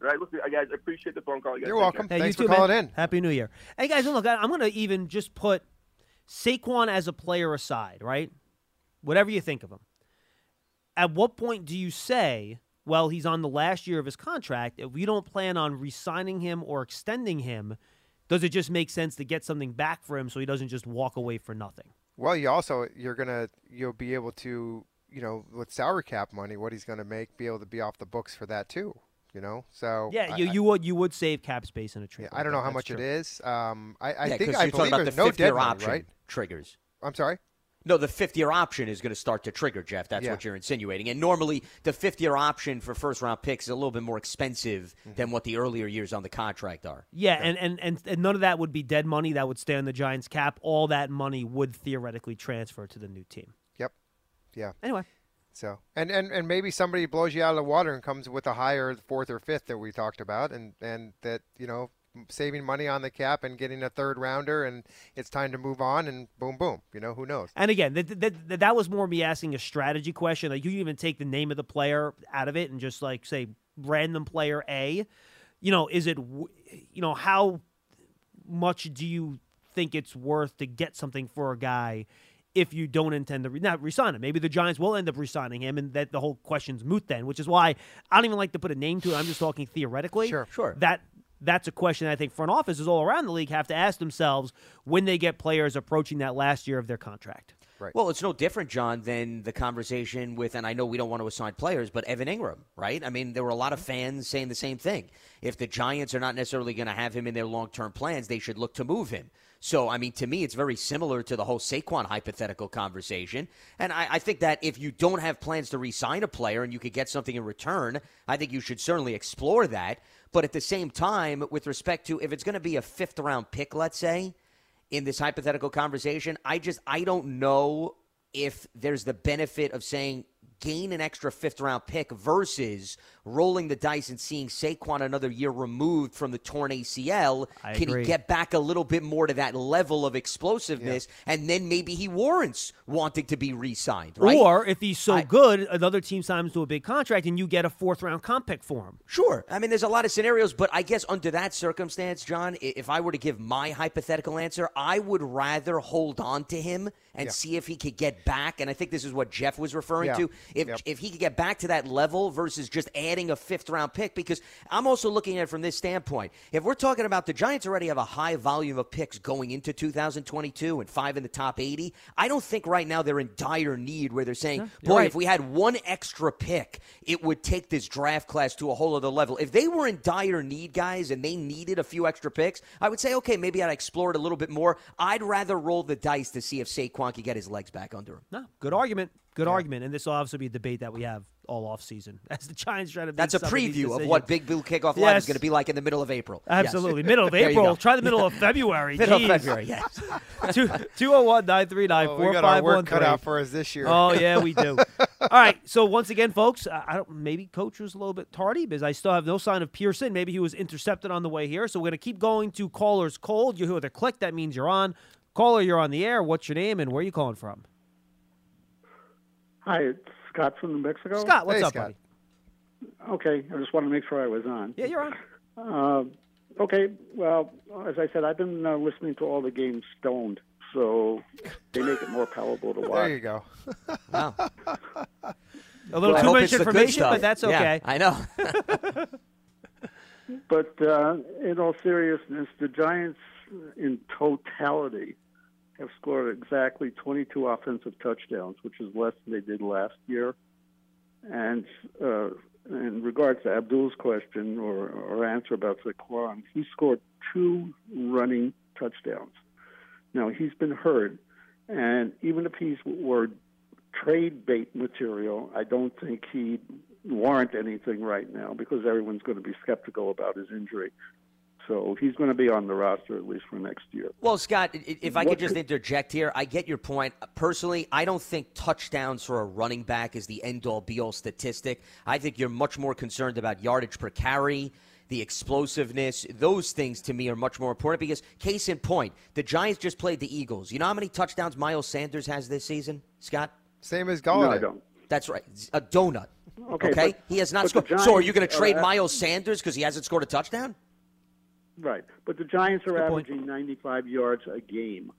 All right, listen, uh, guys. I appreciate the phone call. You guys You're welcome. Hey, Thanks you for too, calling man. in. Happy New Year. Hey guys, look, I- I'm going to even just put Saquon as a player aside, right? Whatever you think of him. At what point do you say, well, he's on the last year of his contract. If we don't plan on re-signing him or extending him, does it just make sense to get something back for him so he doesn't just walk away for nothing? Well, you also you're gonna you'll be able to you know with salary cap money what he's gonna make be able to be off the books for that too. You know, so Yeah, I- you, I- you would you would save cap space in a trade. yeah, I don't know how much true. it is. Um, I, I yeah, think 'cause I you're talking believe about there's the no fifth year dead money, option right? triggers. I'm sorry. No, the fifth year option is going to start to trigger, Jeff. That's Yeah. what you're insinuating. And normally, the fifth year option for first round picks is a little bit more expensive Mm-hmm. than what the earlier years on the contract are. Yeah, and, and, and, and none of that would be dead money that would stay on the Giants cap. All that money would theoretically transfer to the new team. Yep. Yeah. Anyway, So and, and and maybe somebody blows you out of the water and comes with a higher fourth or fifth that we talked about, and and that you know saving money on the cap and getting a third rounder, and it's time to move on, and boom, boom. You know who knows? and again, that, that, that, that was more me asking a strategy question. Like you can even take the name of the player out of it and just like say random player A. You know, is it w- you know how much do you think it's worth to get something for a guy if you don't intend to re- not resign him? Maybe the Giants will end up resigning him, and that the whole question's moot then. Which is why I don't even like to put a name to it. I'm just talking theoretically. Sure. Sure. That that's a question I think front offices all around the league have to ask themselves when they get players approaching that last year of their contract. Right. Well, it's no different, John, than the conversation with, and I know we don't want to assign players, but Evan Engram, right? I mean, there were a lot of mm-hmm. fans saying the same thing. If the Giants are not necessarily going to have him in their long term plans, they should look to move him. So, I mean, to me, it's very similar to the whole Saquon hypothetical conversation. And I, I think that if you don't have plans to re sign a player and you could get something in return, I think you should certainly explore that. But at the same time, with respect to if it's going to be a fifth round pick, let's say, in this hypothetical conversation. I just I don't know if there's the benefit of saying gain an extra fifth round pick versus rolling the dice and seeing Saquon another year removed from the torn ACL. I Can agree. he get back a little bit more to that level of explosiveness and then maybe he warrants wanting to be re-signed, right? Or if he's so I- good, another team signs to a big contract and you get a fourth round comp pick for him. Sure. I mean, there's a lot of scenarios, but I guess under that circumstance, John, if I were to give my hypothetical answer, I would rather hold on to him and Yeah. see if he could get back. And I think this is what Jeff was referring Yeah. to. If Yep. if he could get back to that level versus just adding a fifth round pick, because I'm also looking at it from this standpoint. If we're talking about the Giants already have a high volume of picks going into 2022 and five in the top 80, I don't think right now they're in dire need where they're saying, boy, right. if we had one extra pick, it would take this draft class to a whole other level. If they were in dire need, guys, and they needed a few extra picks, I would say, okay, maybe I'd explore it a little bit more. I'd rather roll the dice to see if Saquon could get his legs back under him. No, good argument. Good argument. And this will obviously be a debate that we have all off season as the Giants try to. That's make a some these preview of decisions. what Big Blue Kickoff Live Yes. is going to be like in the middle of April. Absolutely, Yes. Absolutely. Middle of April. Try the middle of February. Middle of Jeez. February, yes. Two- 201 939 Oh, we got our work cut out for us this year. Oh yeah, we do. All right. So once again, folks, I I don't. Maybe coach was a little bit tardy because I still have no sign of Pearson. Maybe he was intercepted on the way here. So we're gonna keep going to callers cold. You hear the click. That means you're on. Caller, you're on the air. What's your name and where are you calling from? Hi, it's Scott from New Mexico. Scott, what's Hey, up, Scott. buddy? Okay, I just wanted to make sure I was on. Yeah, you're on. Uh, okay, well, as I said, I've been uh, listening to all the games stoned so they make it more palatable to watch. There you go. Wow. A little I too hope much it's the good information, stuff. but that's Yeah, okay. I know. But uh, in all seriousness, the Giants, in totality, have scored exactly 22 offensive touchdowns, which is less than they did last year. And uh, in regards to Abdul's question or, or answer about Saquon, he scored two running touchdowns. Now he's been hurt, and even if he's were trade bait material, I don't think he'd warrant anything right now because everyone's going to be skeptical about his injury. So he's going to be on the roster at least for next year. Well, Scott, if I What could just could- interject here, I get your point. Personally, I don't think touchdowns for a running back is the end all be all statistic. I think you're much more concerned about yardage per carry, the explosiveness. Those things to me are much more important because, case in point, the Giants just played the Eagles. You know how many touchdowns Miles Sanders has this season, Scott? Same as No, I don't. That's right. A donut. Okay, Okay? but- he has not but the scored. So are you going to trade are at- Miles Sanders because he hasn't scored a touchdown? Right, but the Giants are Good point. averaging 95 yards a game.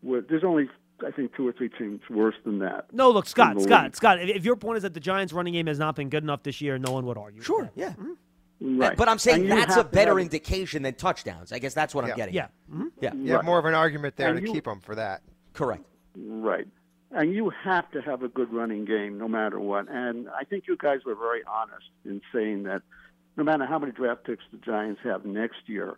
Where there's only, I think, two or three teams worse than that. No, look, Scott, Scott, league. Scott. If, if your point is that the Giants' running game has not been good enough this year, no one would argue. with Sure. that. Yeah. Right. But I'm saying that's a better have- indication than touchdowns. I guess that's what Yeah. I'm getting. Yeah. at. Mhm. Yeah. You have more of an argument there And to you- keep them for that. Correct. Right. And you have to have a good running game no matter what. And I think you guys were very honest in saying that no matter how many draft picks the Giants have next year,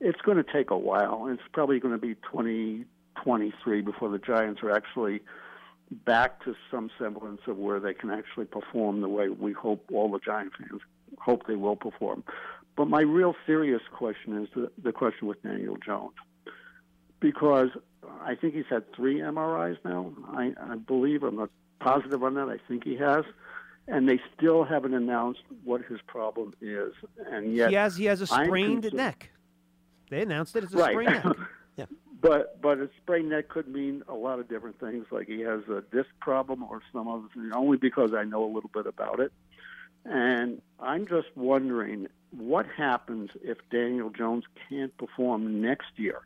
it's going to take a while. It's probably going to be 2023 before the Giants are actually back to some semblance of where they can actually perform the way we hope all the Giant fans hope they will perform. But my real serious question is the, the question with Daniel Jones because I think he's had three MRIs now. I, I believe I'm not positive on that. I think he has, and they still haven't announced what his problem is. And yet, He has he has a I'm sprained neck. They announced it as a right. sprained neck. yeah. But but a sprained neck could mean a lot of different things. Like he has a disc problem or some other thing. Only because I know a little bit about it. And I'm just wondering what happens if Daniel Jones can't perform next year.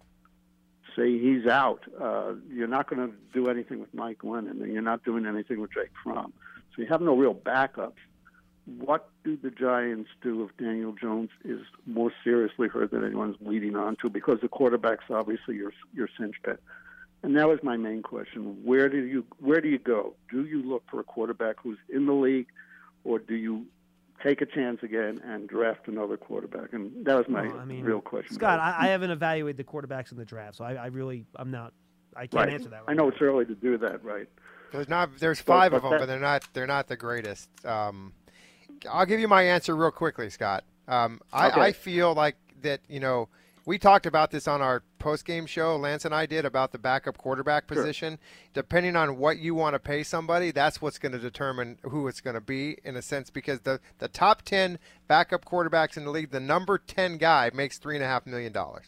Say he's out. Uh, you're not going to do anything with Mike Glennon, and you're not doing anything with Jake Fromm. You have no real backups. What do the Giants do if Daniel Jones is more seriously hurt than anyone's leading on to? Because the quarterback's obviously your your cinch bet. And that was my main question. Where do you where do you go? Do you look for a quarterback who's in the league, or do you take a chance again and draft another quarterback? And that was my Well, I mean, real question. Scott. I, I haven't evaluated the quarterbacks in the draft, so I, I really I'm not. I can't right. answer that. Right I know now. it's early to do that, right? There's not. There's five of them, but they're not. They're not the greatest. Um, I'll give you my answer real quickly, Scott. Um, I, Okay. I feel like that. You know, we talked about this on our post game show. Lance and I did about the backup quarterback Sure. position. Depending on what you want to pay somebody, that's what's going to determine who it's going to be in a sense. Because the the top ten backup quarterbacks in the league, the number ten guy makes three and a half million dollars.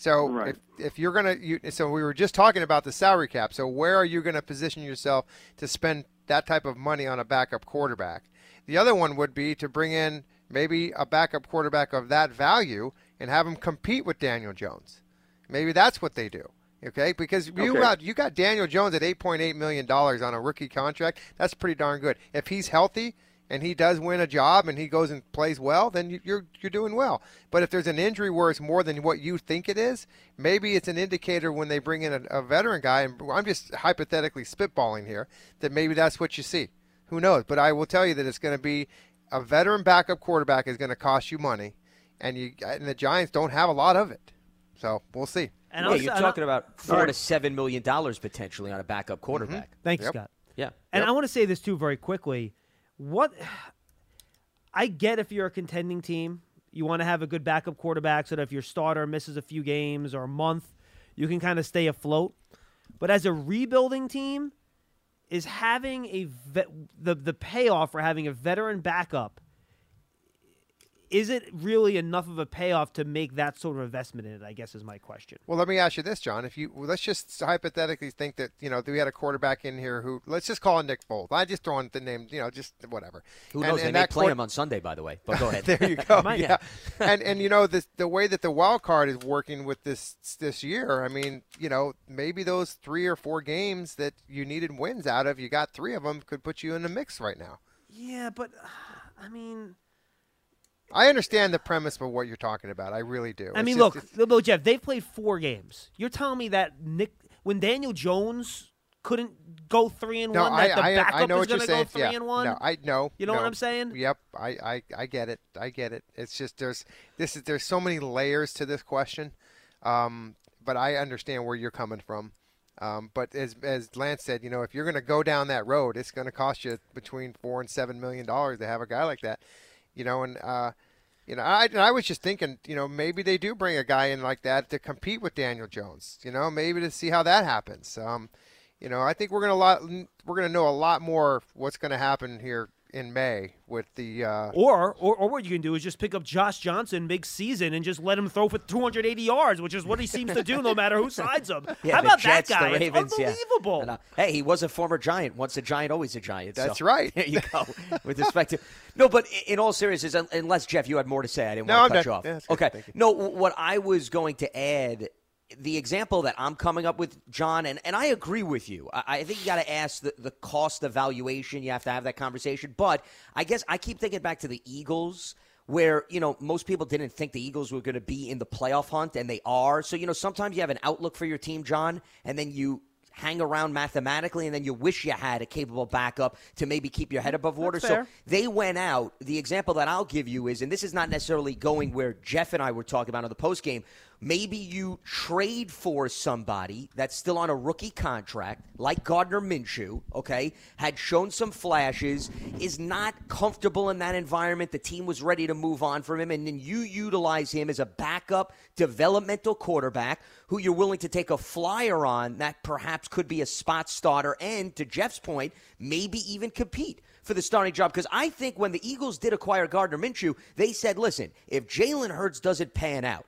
So Right. if, if you're gonna, you, so we were just talking about the salary cap. So where are you gonna position yourself to spend that type of money on a backup quarterback? The other one would be to bring in maybe a backup quarterback of that value and have him compete with Daniel Jones. Maybe that's what they do. Okay, because you Okay. got you got Daniel Jones at eight point eight million dollars on a rookie contract. That's pretty darn good. If he's healthy and he does win a job and he goes and plays well, then you- you're you're doing well. But if there's an injury where it's more than what you think it is, maybe it's an indicator when they bring in a, a veteran guy. And I'm just hypothetically spitballing here that maybe that's what you see. Who knows? But I will tell you that it's going to be a veteran backup quarterback is going to cost you money, and you and the Giants don't have a lot of it. So we'll see. And yeah, I'll- you're talking about four to seven million dollars potentially on a backup mm-hmm. quarterback. Thanks, Yep. Scott. Yeah. And Yep. I want to say this too very quickly. What I get if you're a contending team, you want to have a good backup quarterback so that if your starter misses a few games or a month, you can kind of stay afloat. But as a rebuilding team, is having a the the payoff for having a veteran backup is it really enough of a payoff to make that sort of investment in it? I guess is my question. Well, let me ask you this, John. If you well, let's just hypothetically think that you know we had a quarterback in here who let's just call him Nick Foles. I just throwing the name, you know, just whatever. Who And- knows? and they may that play quar- him on Sunday, by the way. But go ahead. there you go. Might, yeah. and and you know the the way that the wild card is working with this this year. I mean, you know, maybe those three or four games that you needed wins out of, you got three of them, could put you in the mix right now. Yeah, but I mean, I understand the premise of what you're talking about. I really do. I It's mean, just- look, look, look, Jeff. They've played four games. You're telling me that Nick, when Daniel Jones couldn't go three and No, one, I, that the I, backup I know is going to saying. go three yeah. and one. No, I know. You know what no. I'm saying? Yep, I, I, I get it. I get it. It's just there's this is there's so many layers to this question, um, but I understand where you're coming from. Um, but as as Lance said, you know, if you're going to go down that road, it's going to cost you between four and seven million dollars to have a guy like that. You know, and uh, you know, I I was just thinking, you know, maybe they do bring a guy in like that to compete with Daniel Jones. You know, maybe to see how that happens. Um, you know, I think we're gonna lot we're gonna know a lot more what's gonna happen here in May with the. Uh, Or, or, or what you can do is just pick up Josh Johnson mid season and just let him throw for 280 yards, which is what he seems to do no matter who sides him. Yeah, How about Jets, that guy? Ravens, it's yeah. unbelievable. And, uh, hey, he was a former Giant. Once a Giant, always a Giant. so- That's right. There you go. With respect to no, but in all seriousness, unless Jeff, you had more to say, I didn't No, want I'm to cut done. you off. Yeah, okay. You. No, what I was going to add. The example that I'm coming up with, John, and, and I agree with you. I, I think you got to ask the, the cost evaluation. You have to have that conversation. But I guess I keep thinking back to the Eagles where you know most people didn't think the Eagles were going to be in the playoff hunt, and they are. So you know sometimes you have an outlook for your team, John, and then you hang around mathematically, and then you wish you had a capable backup to maybe keep your head above water. So they went out. The example that I'll give you is, and this is not necessarily going where Jeff and I were talking about on the post game. Maybe you trade for somebody that's still on a rookie contract, like Gardner Minshew, okay, had shown some flashes, is not comfortable in that environment. The team was ready to move on from him, and then you utilize him as a backup developmental quarterback who you're willing to take a flyer on that perhaps could be a spot starter and, to Jeff's point, maybe even compete for the starting job. Because I think when the Eagles did acquire Gardner Minshew, they said, listen, if Jalen Hurts doesn't pan out,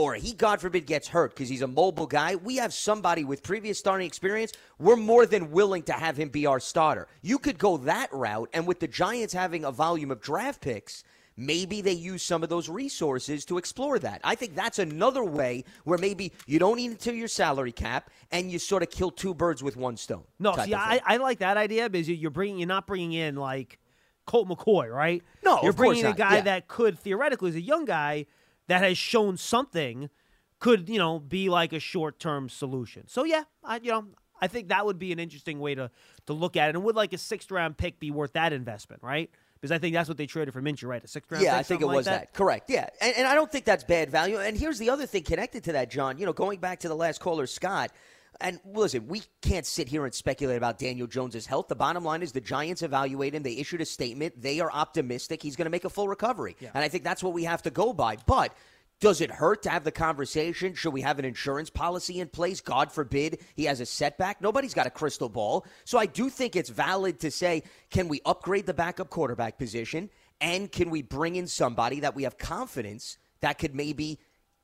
or he, God forbid, gets hurt because he's a mobile guy, we have somebody with previous starting experience. We're more than willing to have him be our starter. You could go that route, and with the Giants having a volume of draft picks, maybe they use some of those resources to explore that. I think that's another way where maybe you don't eat into your salary cap and you sort of kill two birds with one stone. No, see, I. I like that idea because you- you're bringing, you're not bringing in like Colt McCoy, right? No, you're of course bringing a guy yeah. that could theoretically, as a young guy that has shown something, could you know be like a short-term solution. So yeah, I you know I think that would be an interesting way to to look at it. And would like a sixth-round pick be worth that investment, right? Because I think that's what they traded for Minshew, right? A sixth-round. Yeah, pick, I think it like was that. Correct. Yeah, and, and I don't think that's bad value. And here's the other thing connected to that, John. You know, going back to the last caller, Scott. And listen, we can't sit here and speculate about Daniel Jones's health. The bottom line is the Giants evaluate him. They issued a statement. They are optimistic he's going to make a full recovery. And I think that's what we have to go by. But does it hurt to have the conversation? Should we have an insurance policy in place? God forbid he has a setback. Nobody's got a crystal ball. So I do think it's valid to say, can we upgrade the backup quarterback position? And can we bring in somebody that we have confidence that could maybe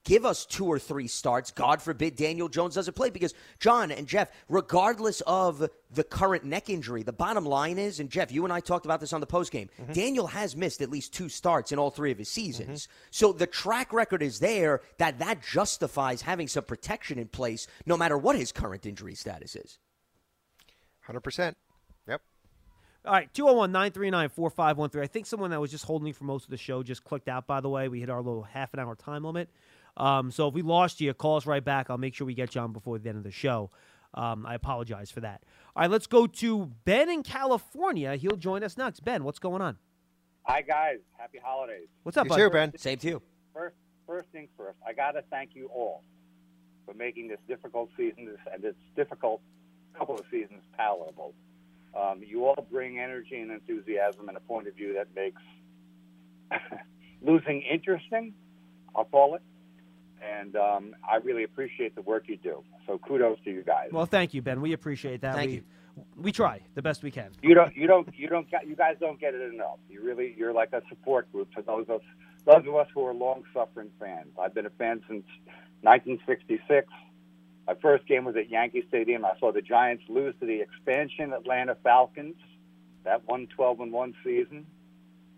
give us two or three starts? God forbid Daniel Jones doesn't play. Because, John and Jeff, regardless of the current neck injury, the bottom line is, and Jeff, you and I talked about this on the postgame, mm-hmm. Daniel has missed at least two starts in all three of his seasons. Mm-hmm. So the track record is there that that justifies having some protection in place no matter what his current injury status is. Hundred percent. Yep. All right, 201 939 4513. I think someone that was just holding for most of the show just clicked out, by the way. We hit our little half an hour time limit. Um, so if we lost you, call us right back. I'll make sure we get you on before the end of the show. Um, I apologize for that. All right, let's go to Ben in California. He'll join us next. Ben, what's going on? Hi guys, happy holidays. What's up, You bud? Ben. Same to you. First, first things first, I got to thank you all for making this difficult season this, and this difficult couple of seasons palatable. Um, you all bring energy and enthusiasm and a point of view that makes losing interesting. I'll call it, and um, I really appreciate the work you do. So kudos to you guys. Well, thank you, Ben. We appreciate that. Thank we, you. We try the best we can. you don't, you don't, you don't, you guys don't get it enough. You really, you're like a support group to those of those of us who are long-suffering fans. I've been a fan since 1966. My first game was at Yankee Stadium. I saw the Giants lose to the expansion Atlanta Falcons that one 12 and 1 season.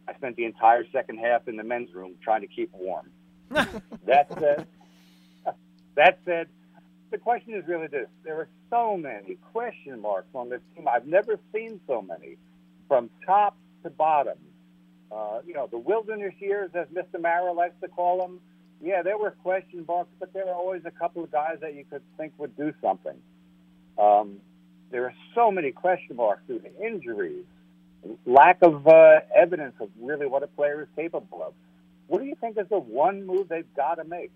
I spent the entire second half in the men's room trying to keep warm. That said, that said, the question is really this: there are so many question marks on this team. I've never seen so many, from top to bottom. Uh, you know, the wilderness years, as Mr. Mara likes to call them. Yeah, there were question marks, but there were always a couple of guys that you could think would do something. Um, there are so many question marks due to injuries, lack of uh, evidence of really what a player is capable of. What do you think is the one move they've got to make?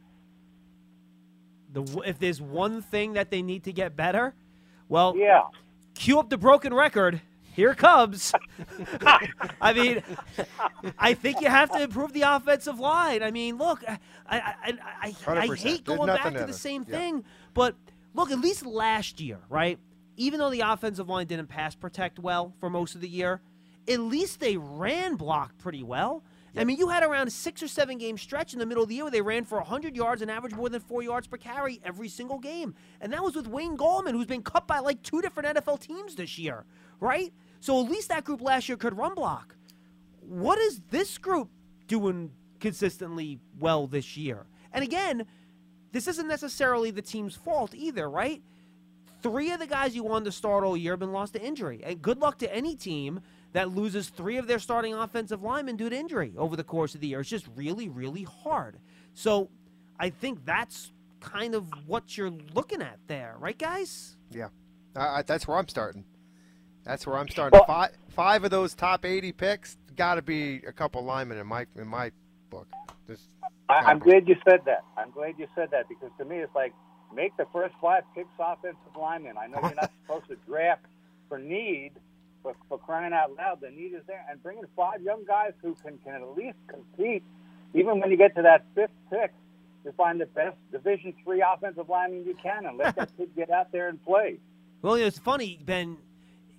The if there's one thing that they need to get better, well, yeah, cue up the broken record. Here it comes. I mean, I think you have to improve the offensive line. I mean, look, I I, I, I, I hate going back to in the it. same Yeah. thing, but look, at least last year, right? Even though the offensive line didn't pass protect well for most of the year, at least they ran block pretty well. I mean, you had around a six or seven game stretch in the middle of the year where they ran for 100 yards and averaged more than four yards per carry every single game. And that was with Wayne Gallman, who's been cut by like two different NFL teams this year, right? So at least that group last year could run block. What is this group doing consistently well this year? And again, this isn't necessarily the team's fault either, right? Three of the guys you wanted to start all year have been lost to injury. And good luck to any team that loses three of their starting offensive linemen due to injury over the course of the year. It's just really, really hard. So I think that's kind of what you're looking at there, right, guys? Yeah, I, I, that's where I'm starting. That's where I'm starting. five, five of those top 80 picks got to be a couple linemen in my in my book. Just I, I'm glad you said that. I'm glad you said that because to me, it's like make the first five picks offensive linemen. I know you're not supposed to draft for need, but for crying out loud, the need is there. And bring in five young guys who can, can at least compete, even when you get to that fifth pick, to find the best Division three offensive lineman you can and let that kid get out there and play. Well, it's funny, Ben.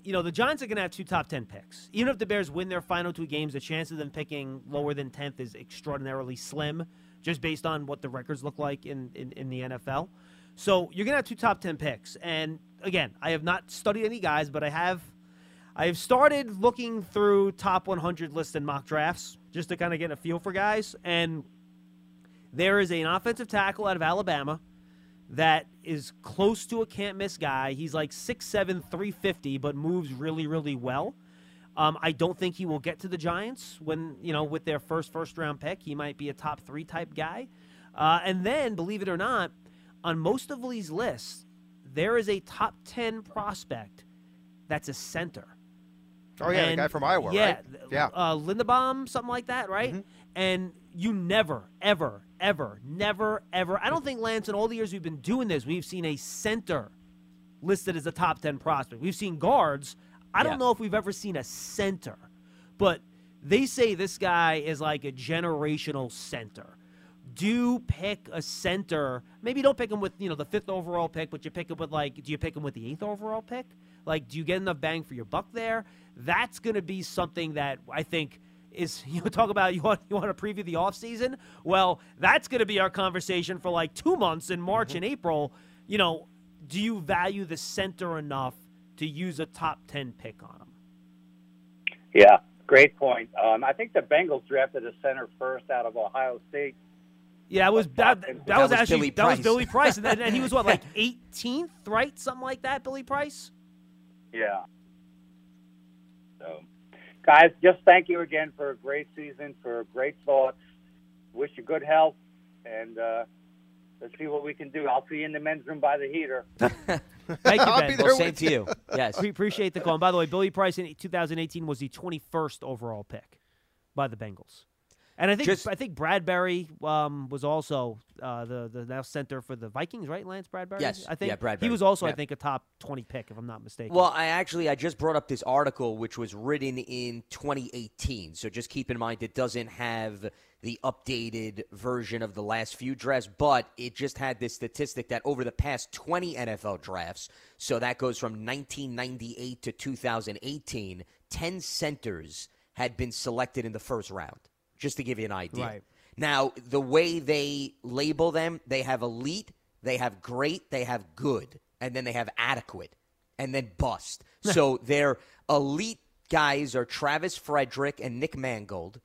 You know, the Giants are going to have two top 10 picks. Even if the Bears win their final two games, the chance of them picking lower than 10th is extraordinarily slim, just based on what the records look like in, in, in the NFL. So you're going to have two top 10 picks. And again, I have not studied any guys, but I have. I have started looking through top 100 lists and mock drafts just to kind of get a feel for guys. And there is an offensive tackle out of Alabama that is close to a can't miss guy. He's like 6'7, 350, but moves really, really well. Um, I don't think he will get to the Giants when, you know, with their first first round pick. He might be a top three type guy. Uh, and then, believe it or not, on most of these lists, there is a top 10 prospect that's a center. Oh yeah, the guy from Iowa, yeah, right? Yeah. uh, Linderbaum, something like that, right? And you never, ever, ever, never, ever. I don't think Lance, in all the years we've been doing this, we've seen a center listed as a top ten prospect. We've seen guards. I don't know if we've ever seen a center, but they say this guy is like a generational center. Do pick a center. Maybe don't pick him with you know the fifth overall pick, but you pick him with like, do you pick him with the eighth overall pick? Like, do you get enough bang for your buck there? That's going to be something that I think is you know, talk about you want you want to preview the offseason? Well, that's going to be our conversation for like 2 months in March and April. You know, do you value the center enough to use a top 10 pick on him? Yeah, great point. Um, I think the Bengals drafted a center first out of Ohio State. Yeah, it was that, that, That was, was actually Billy that was Price. Billy Price and, then, and he was what like 18th, right? Something like that, Billy Price. Yeah. So, guys, just thank you again for a great season, for great thoughts. Wish you good health, and uh, let's see what we can do. I'll see you in the men's room by the heater. Thank you, I'll Ben. Well, same with to you. Yes. We appreciate the call. And by the way, Billy Price in 2018 was the 21st overall pick by the Bengals. And I think Just- I think Bradbury um, was also uh, the the now center for the Vikings, right? Lance Bradbury. Yes. I think Yeah, Bradbury. he was also I think a top 20 pick, if I'm not mistaken. Well, I actually I just brought up this article which was written in 2018. So just keep in mind it doesn't have the updated version of the last few drafts, but it just had this statistic that over the past 20 NFL drafts, so that goes from 1998 to 2018, 10 centers had been selected in the first round. Just to give you an idea. Right. Now, the way they label them, they have elite, they have great, they have good, and then they have adequate, and then bust. so their elite guys are Travis Frederick and Nick Mangold.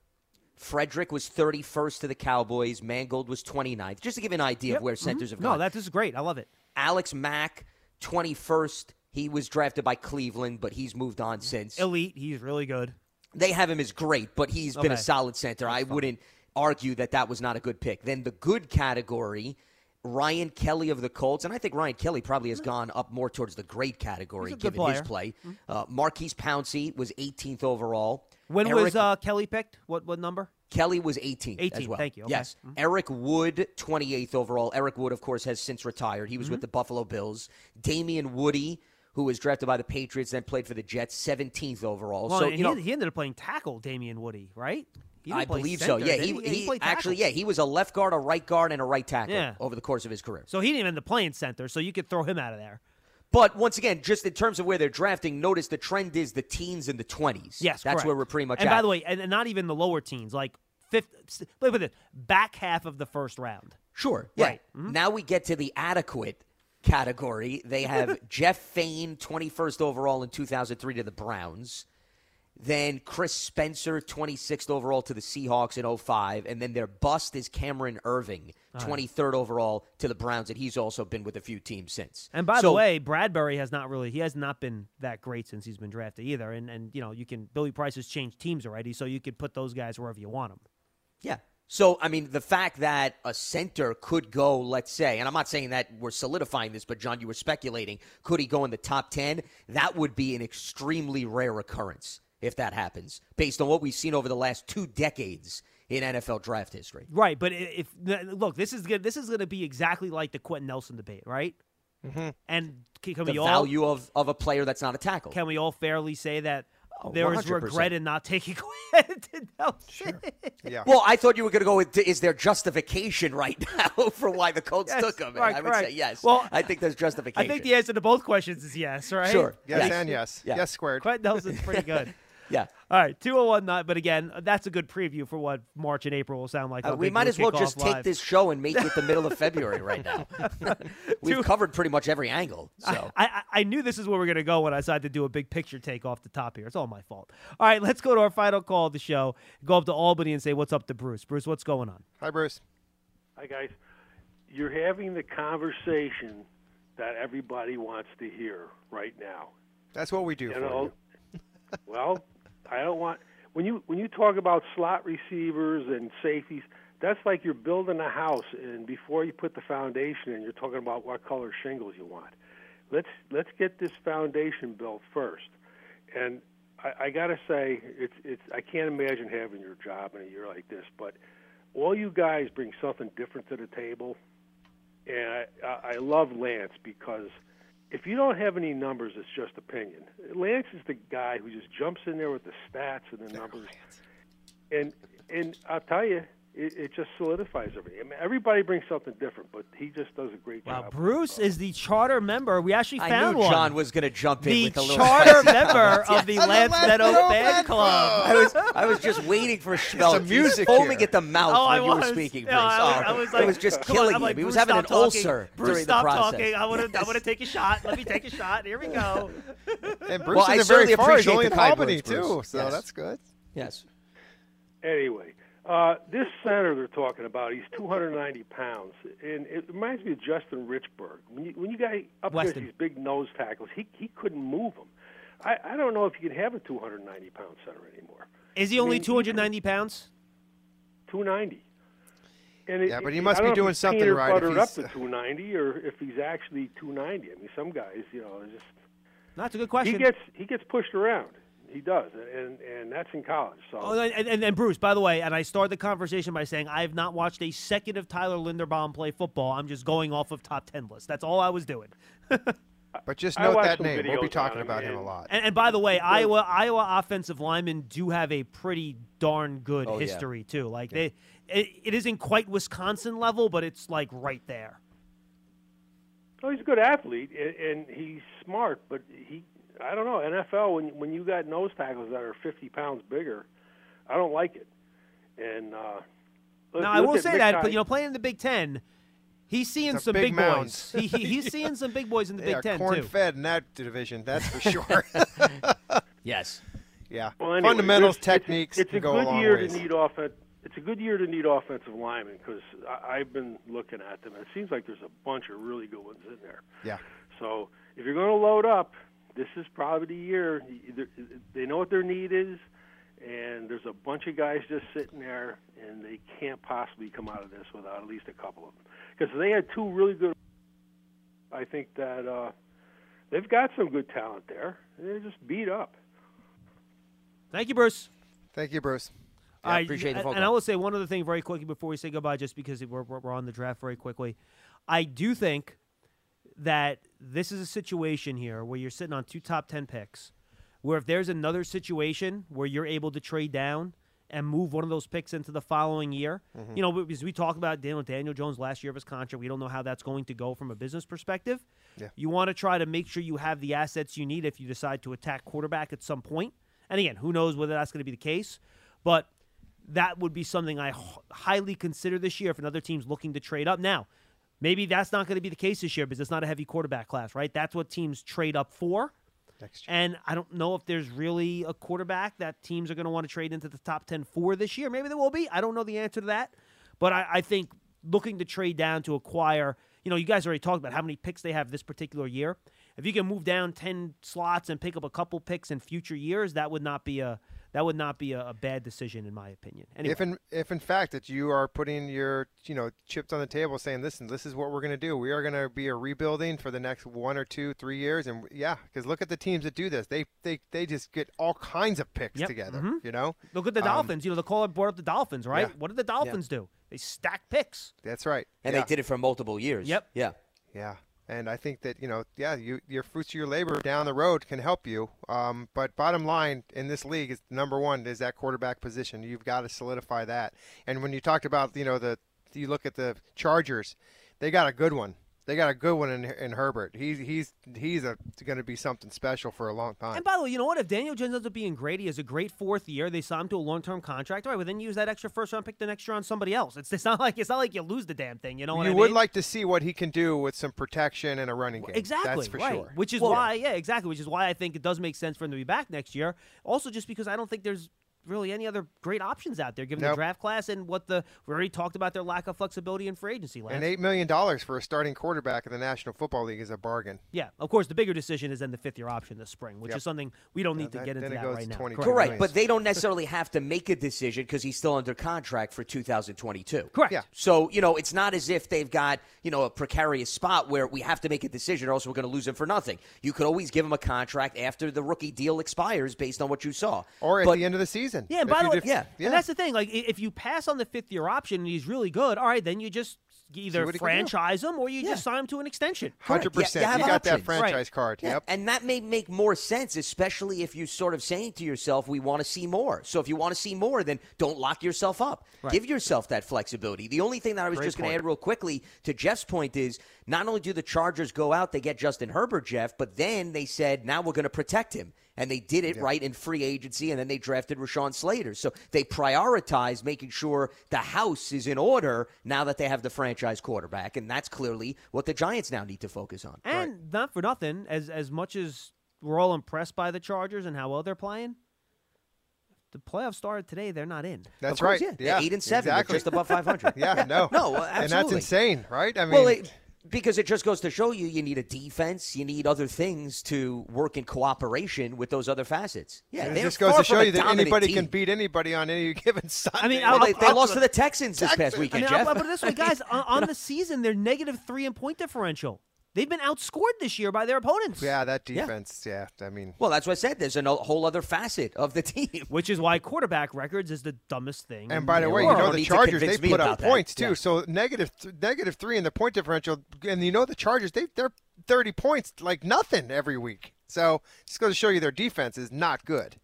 Frederick was 31st to the Cowboys. Mangold was 29th. Just to give you an idea Yep. of where centers Mhm. have No, gone. that is great. I love it. Alex Mack, 21st. He was drafted by Cleveland, but he's moved on since. Elite. He's really good. They have him as great, but he's been a solid center. I wouldn't argue that that was not a good pick. Then the good category, Ryan Kelly of the Colts, and I think Ryan Kelly probably has gone up more towards the great category He's a good given his play. Uh, Maurkice Pouncey was 18th overall. When Eric- was uh, Kelly picked? What what number? Kelly was 18th, as well. thank you. Okay. Yes. Mhm. Eric Wood, 28th overall. Eric Wood, of course, has since retired. He was Mm-hmm. with the Buffalo Bills. Damien Woody, who was drafted by the Patriots, then played for the Jets, 17th overall. Well, so, you know, he, he ended up playing tackle, Damien Woody, right? I believe center, so. Yeah, he, he, he, played actually, yeah, he was a left guard, a right guard, and a right tackle Yeah. over the course of his career. So he didn't even end up playing center, so you could throw him out of there. But once again, just in terms of where they're drafting, notice the trend is the teens and the 20s. Yes, That's correct. where we're pretty much And at. by the way, and and not even the lower teens, like fifth, look at this, back half of the first round. Sure. Yeah. Right. Mm-hmm. Now we get to the adequate category. They have Jeff Faine, 21st overall in 2003 to the Browns. Then Chris Spencer, 26th overall to the Seahawks in 05. And then their bust is Cameron Erving, Ah. 23rd overall to the Browns. And he's also been with a few teams since. And by the So- way, Bradbury has not really he has not been that great since he's been drafted either. And and you know you can Billy Price has changed teams already, so you could put those guys wherever you want them. Yeah. So, I mean, the fact that a center could go, let's say, and I'm not saying that we're solidifying this, but John, you were speculating, could he go in the top 10? That would be an extremely rare occurrence if that happens, based on what we've seen over the last two decades in NFL draft history. Right, but if look, this is good. This is going to be exactly like the Quenton Nelson debate, right? Mm-hmm. And can, can the we all value of, of a player that's not a tackle. can we all fairly say that there is 100%. regret in not taking Quenton Nelson? Yeah. Well, I thought you were going to go with is there justification right now for why the Colts Yes, took him? And right, I would correct. say yes. Well, I think there's justification. I think the answer to both questions is yes, right? Sure. Yes, Yes. and yes. Yeah. Yes squared. Quenton Nelson's pretty good. yeah. All right, two hundred one nine. But again, that's a good preview for what March and April will sound like. Uh, we might as well Kickoff just take this show and make it the middle of February right now. We've Two- covered pretty much every angle. So I, I, I knew this is where we are going to go when I decided to do a big picture take off the top here. It's all my fault. All right, let's go to our final call of the show. Go up to Albany and say what's up to Bruce. Bruce, what's going on? Hi, Bruce. Hi, guys. You're having the conversation that everybody wants to hear right now. That's what we do You for know, you. well, I don't want when you when you talk about slot receivers and safeties. That's like you're building a house, and before you put the foundation in, you're talking about what color shingles you want. Let's let's get this foundation built first. And I, I got to say, it's it's I can't imagine having your job in a year like this. But all you guys bring something different to the table, and I I love Lance because if you don't have any numbers, it's just opinion. Lance is the guy who just jumps in there with the stats and the numbers, and and I'll tell you, it, it just solidifies everything. I mean, everybody brings something different, but he just does a great Wow, job. Bruce is the charter member. We actually I found knew one. John was going to jump in the with a little charter spicy member of the Yes. Lance Medow fan club. I was I was just waiting for Schmeelk. Some music foaming at the mouth Oh, I when you were was. speaking, Bruce. Yeah, I was, Oh, I was like, it was just come on. killing I'm him. he was having an talking. ulcer Bruce, during stop the process. talking. I want to. I want to take a shot. Let me take a shot. Here we go. And Bruce Well, I isn't very far. He's appreciate only the in Albany, too, so that's good. Yes. Anyway, uh, this center they're talking about, he's 290 pounds, and it reminds me of Justin Richburg. When you when you got up Weston. against these big nose tackles, he he couldn't move them. I, I don't know if you can have a 290 pound center anymore. Is he I only mean, 290 pounds? 290. And it, Yeah, but he must be doing something right if Buttered up to 290, or if he's actually 290. I mean, some guys, you know, just That's a good question. he gets he gets pushed around. He does, and and that's in college. So Oh, and, and, and Bruce, by the way, and I started the conversation by saying I have not watched a second of Tyler Linderbaum play football. I'm just going off of top ten lists. That's all I was doing. But just note that name. We'll be talking on him, about him a lot. And, and by the way, Iowa Iowa offensive linemen do have a pretty darn good Oh, yeah. history too. Like they, it, it isn't quite Wisconsin level, but it's like right there. Oh, he's a good athlete, and, and he's smart, but he, I don't know, NFL, when, when you got nose tackles that are 50 pounds bigger, I don't like it. And uh, Look- Now I will at say that, Mckay. but you know, playing in the Big Ten, he's seeing Some some big big, mounds. boys. He, he- he's seeing some big boys in the They Big are Ten corn too. fed in that division, that's for sure. Yes. yeah. Well, anyway, Fundamentals, there's- techniques It's, can it's a go a good long year ways. to need offense. It's a good year to need offensive linemen because I've been looking at them. and It seems like there's a bunch of really good ones in there. Yeah. So if you're going to load up, this is probably the year. They know what their need is, and there's a bunch of guys just sitting there, and they can't possibly come out of this without at least a couple of them. Because they had two really good. I think that uh, they've got some good talent there. They're just beat up. Thank you, Bruce. Thank you, Bruce. Yeah, I appreciate the phone And I will say one other thing very quickly before we say goodbye, just because we're, we're we're on the draft very quickly. I do think that this is a situation here where you're sitting on two top 10 picks, where if there's another situation where you're able to trade down and move one of those picks into the following year, Mm-hmm. you know, because we talked about Daniel, Daniel Jones last year of his contract, we don't know how that's going to go from a business perspective. Yeah. You want to try to make sure you have the assets you need if you decide to attack quarterback at some point. And again, who knows whether that's going to be the case, but that would be something I h- highly consider this year if another team's looking to trade up. Now, maybe that's not going to be the case this year because it's not a heavy quarterback class, right? That's what teams trade up for. Next year. And I don't know if there's really a quarterback that teams are going to want to trade into the top 10 for this year. Maybe there will be. I don't know the answer to that. But I, I think looking to trade down to acquire, you know, you guys already talked about how many picks they have this particular year. If you can move down 10 slots and pick up a couple picks in future years, that would not be a that would not be a, a bad decision in my opinion. Anyway, If in if in fact that you are putting your you know chips on the table, saying, "Listen, this is what we're going to do. We are going to be a rebuilding for the next one or two, three years." And yeah, because look at the teams that do this. They they they just get all kinds of picks Yep, together. mhm. You know, Look at the Um, Dolphins. You know, the caller brought up the Dolphins, right? Yeah. What did the Dolphins do? They stack picks. That's right. And yeah. they did it for multiple years. Yep. Yeah. Yeah, and I think that you know, yeah, you your fruits of your labor down the road can help you. Um, but bottom line in this league is number one is that quarterback position. You've got to solidify that. And when you talked about you know the you look at the Chargers, they got a good one. They got a good one in, in Herbert. He's he's he's a, going to be something special for a long time. And by the way, you know what? If Daniel Jones ends up being great, he has a great fourth year. They sign him to a long-term contract. All right, well then use that extra first-round pick the next year on somebody else. It's, it's not like it's not like you lose the damn thing. You know what you I would like to see what he can do with some protection and a running game. Exactly. That's for right. sure. Which is Well- why, yeah, exactly. Which is why I think it does make sense for him to be back next year. Also, just because I don't think there's really any other great options out there given the draft class and what the we already talked about their lack of flexibility in free agency. Lance. And eight million dollars for a starting quarterback in the National Football League is a bargain. Yeah, of course, the bigger decision is then the fifth year option this spring, which Yep. is something we don't need Yeah, to that- get into that right now. 22 Correct. Correct, million. but they don't necessarily have to make a decision because he's still under contract for 2022. Correct. Yeah. So, you know, it's not as if they've got, you know, a precarious spot where we have to make a decision or else we're going to lose him for nothing. You could always give him a contract after the rookie deal expires based on what you saw. Or at But- the end of the season. Yeah, and by the way, def- yeah, and that's the thing. Like, if you pass on the fifth year option and he's really good, all right, then you just either what he can do. franchise him or you Yeah. just sign him to an extension. Hundred percent. You- you You, have got that franchise Right. card. Yeah, Yep. and that may make more sense, especially if you're sort of saying to yourself, "We want to see more." So if you want to see more, then don't lock yourself up. Give yourself that flexibility. The only thing that I was Great just going to add real quickly to Jeff's point is not only do the Chargers go out, they get Justin Herbert, Jeff, but then they said, "Now we're going to protect him." And they did it right in free agency, and then they drafted Rashawn Slater. So they prioritize making sure the house is in order now that they have the franchise quarterback, and that's clearly what the Giants now need to focus on. And not for nothing, as as much as we're all impressed by the Chargers and how well they're playing, the playoffs started today. They're not in. That's Of course, right. yeah. They're eight and seven. Exactly. just above 500. yeah. No. No, uh, And that's insane, right? I mean, well, it, because it just goes to show you you need a defense, you need other things to work in cooperation with those other facets. Yeah, it they're just goes to show you that anybody team. can beat anybody on any given Sunday. I mean, Well, I'll- they, they I'll- lost to the Texans this past Texans. I mean, Jeff. I'll, I'll put it this way, guys. on, on the season, they're negative three in point differential. They've been outscored this year by their opponents. yeah, that defense. Yeah. I mean, well, that's what I said. There's a whole other facet of the team. Which is why quarterback records is the dumbest thing. and by the the way, you know the Chargers they put up about that. points too. Yeah. So negative th- negative three in the point differential, and you know the Chargers they they're thirty points like nothing every week. So just goes to show you their defense is not good.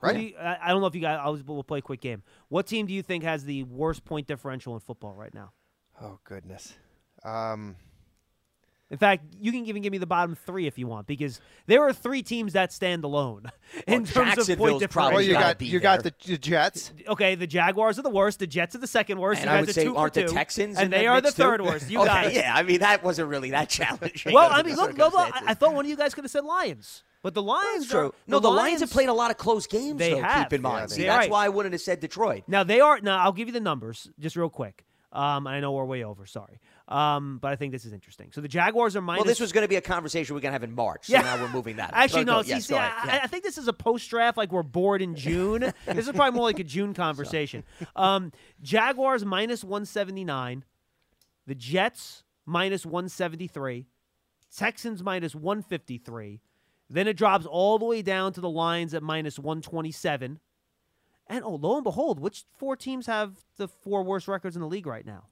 Right. do you- I, I don't know if you guys. I'll, we'll play a quick game. What team do you think has the worst point differential in football right now? Oh goodness. Um, In fact, you can even give me the bottom three if you want, because there are three teams that stand alone in Well, terms of point Jacksonville's differential. Well, you gotta got you got the, the Jets. Okay, the Jaguars are the worst. The Jets are the second worst. And you I would the say, two aren't the two, Texans and they are the mix, too? third worst. You okay, got yeah. I mean, that wasn't really that challenging. Well, I mean, look, no, no, I. I thought one of you guys could have said Lions, but the Lions That's true. Are, no, the Lions, have played a lot of close games. They though, have. Keep in mind. Yeah, See, that's right. why I wouldn't have said Detroit. Now they are. Now I'll give you the numbers just real quick. Um, I know we're way over. Sorry, um, but I think this is interesting. So the Jaguars are minus. Well, this was going to be a conversation we're going to have in March. So Yeah. now we're moving that. Actually, Go- no. go- See, yes, see I. I- Yeah. I think this is a post draft, like we're bored in June. this is probably more like a June conversation. Um, Jaguars minus one seventy nine, the Jets minus one seventy three, Texans minus one fifty three. Then it drops all the way down to the Lions at minus one twenty seven. And oh, lo and behold, which four teams have the four worst records in the league right now?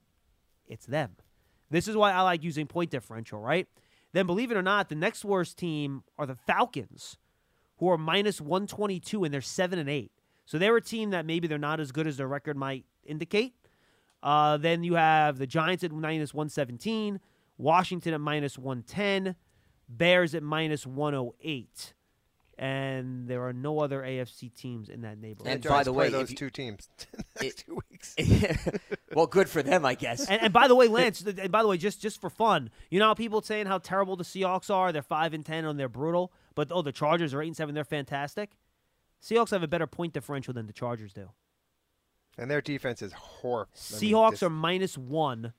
It's them. This is why I like using point differential, right? Then, believe it or not, the next worst team are the Falcons, who are minus 122 and they're 7 and 8. So they're a team that maybe they're not as good as their record might indicate. Uh, then you have the Giants at minus 117, Washington at minus 110, Bears at minus 108. And there are no other AFC teams in that neighborhood. And The by Giants the way, those you- two teams next two weeks. well, good for them, I guess. and, and by the way, Lance. and by the way, just just for fun, you know how people saying how terrible the Seahawks are? They're five and ten and they're brutal. But oh, the Chargers are eight and seven. They're fantastic. Seahawks have a better point differential than the Chargers do. And their defense is horrible. Seahawks are minus one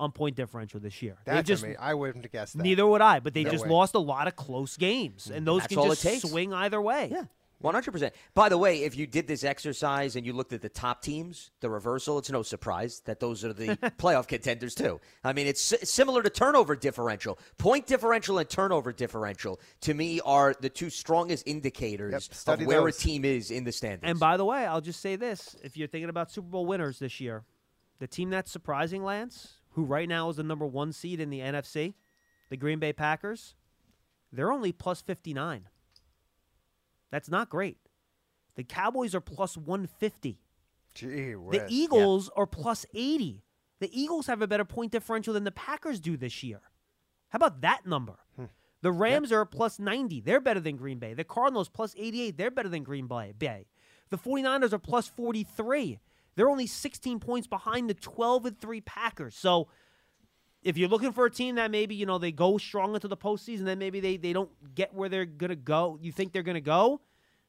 on point differential this year. They That's just amazing. I wouldn't have guessed that. neither would I, but they No just way. lost a lot of close games, and those That's can all it just takes. swing either way. Yeah. 100%. By the way, if you did this exercise and you looked at the top teams, the reversal, it's no surprise that those are the playoff contenders, too. I mean, it's similar to turnover differential. Point differential and turnover differential, to me, are the two strongest indicators Yep, of where those. a team is in the standings. And by the way, I'll just say this: if you're thinking about Super Bowl winners this year, the team that's surprising, Lance, who right now is the number one seed in the NFC, the Green Bay Packers, they're only plus fifty nine. That's not great. The Cowboys are plus one fifty. Gee The whiz. Eagles are plus 80. The Eagles have a better point differential than the Packers do this year. How about that number? Hmm. The Rams are plus 90. They're better than Green Bay. The Cardinals plus 88. They're better than Green Bay. Bay. The 49ers are plus 43. They're only 16 points behind the 12 and 3 Packers. So if you're looking for a team that maybe, you know, they go strong into the postseason, then maybe they, they don't get where they're going to go, you think they're going to go,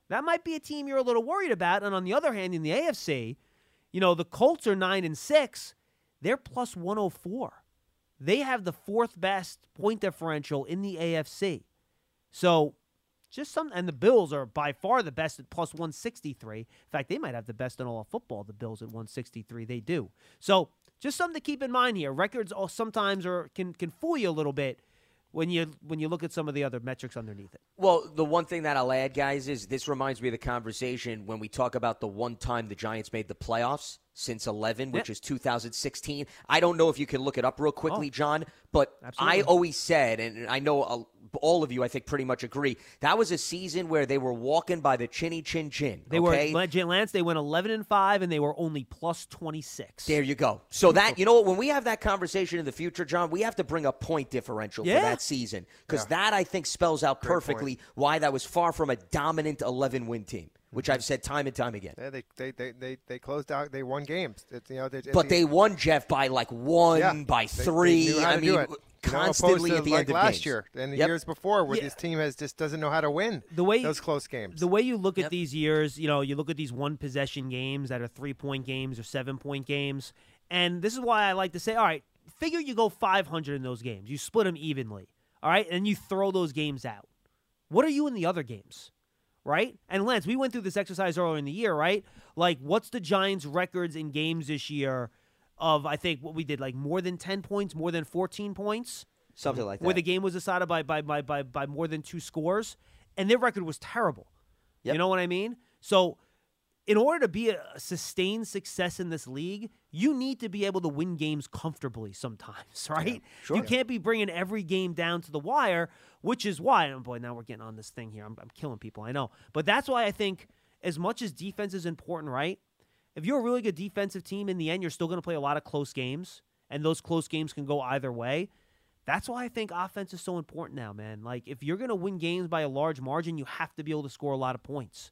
that might be a team you're a little worried about. And on the other hand, in the AFC, you know, the Colts are 9 and 6. They're plus 104. They have the fourth best point differential in the AFC. So, just some and the Bills are by far the best at plus 163. In fact, they might have the best in all of football, the Bills at 163. They do. So, just something to keep in mind here. Records all sometimes are can can fool you a little bit when you when you look at some of the other metrics underneath it. Well, the one thing that I'll add, guys, is this reminds me of the conversation when we talk about the one time the Giants made the playoffs since 11, which Yeah. is 2016. I don't know if you can look it up real oh. quickly, Oh. John, but Absolutely. I always said, and I know all of you, I think, pretty much agree, that was a season where they were walking by the chinny chin chin. They okay? were Jay Lance. They went 11 and five, and they were only plus 26. There you go. So that you know what, when we have that conversation in the future, John, we have to bring a point differential Yeah. for that season because that I think spells out Great perfectly why that was far from a dominant 11 win team, which I've said time and time again. Yeah, they, they, they, they, they closed out. They won games. It's, you know, they, But they won Jeff by like one, yeah, by they- they three. knew how I mean, do it. You know, constantly at the like end of last games. year and the Yep. years before, where Yeah. this team has just doesn't know how to win the way those close games. The way you look at Yep. these years, you know, you look at these one possession games that are three point games or seven point games, and this is why I like to say, all right, figure you go 500 in those games, you split them evenly, all right, and you throw those games out. What are you in the other games? Right? And Lance, we went through this exercise earlier in the year, right? Like, what's the Giants' records in games this year of, I think, what we did, like more than 10 points, more than 14 points? Something like that. where the game was decided by by, by, by, by more than two scores, and their record was terrible. Yep. You know what I mean? So, in order to be a sustained success in this league, you need to be able to win games comfortably sometimes, right? sure. You can't be bringing every game down to the wire, which is why, and boy, now we're getting on this thing here. I'm, I'm killing people, I know. But that's why I think, as much as defense is important, right? If you're a really good defensive team, in the end, you're still going to play a lot of close games, and those close games can go either way. That's why I think offense is so important now, man. Like if you're going to win games by a large margin, you have to be able to score a lot of points.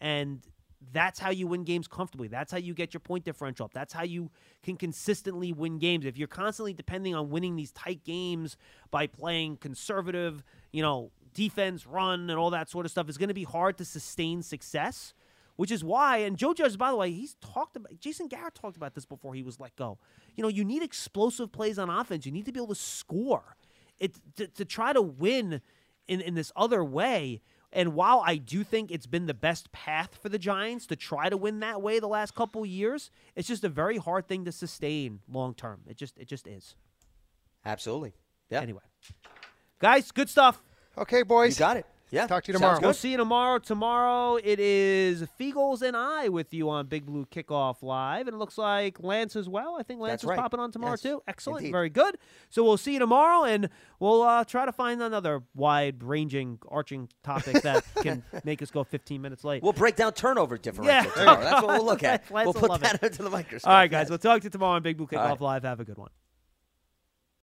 And that's how you win games comfortably. That's how you get your point differential up. That's how you can consistently win games. If you're constantly depending on winning these tight games by playing conservative, you know, defense, run, and all that sort of stuff, it's going to be hard to sustain success. Which is why, and Joe Judge, by the way, he's talked about. Jason Garrett talked about this before he was let go. You know, you need explosive plays on offense. You need to be able to score. It to, to try to win in in this other way and while I do think it's been the best path for the Giants to try to win that way the last couple years, it's just a very hard thing to sustain long term. It just it just is. Absolutely. Yeah. Anyway, guys, good stuff. Okay, boys. You got it. Yeah. Talk to you tomorrow. We'll see you tomorrow. Tomorrow it is Feagles and I with you on Big Blue Kickoff Live. And it looks like Lance as well. I think Lance That's is right. popping on tomorrow Yes, too. Excellent. indeed. Very good. So we'll see you tomorrow and we'll uh, try to find another wide ranging, arching topic that can make us go 15 minutes late. We'll break down turnover differential. Yeah. tomorrow. That's what we'll look at. Lance we'll put that it. into the microscope. All right, guys. Yes. We'll talk to you tomorrow on Big Blue All Kickoff right. Live. Have a good one.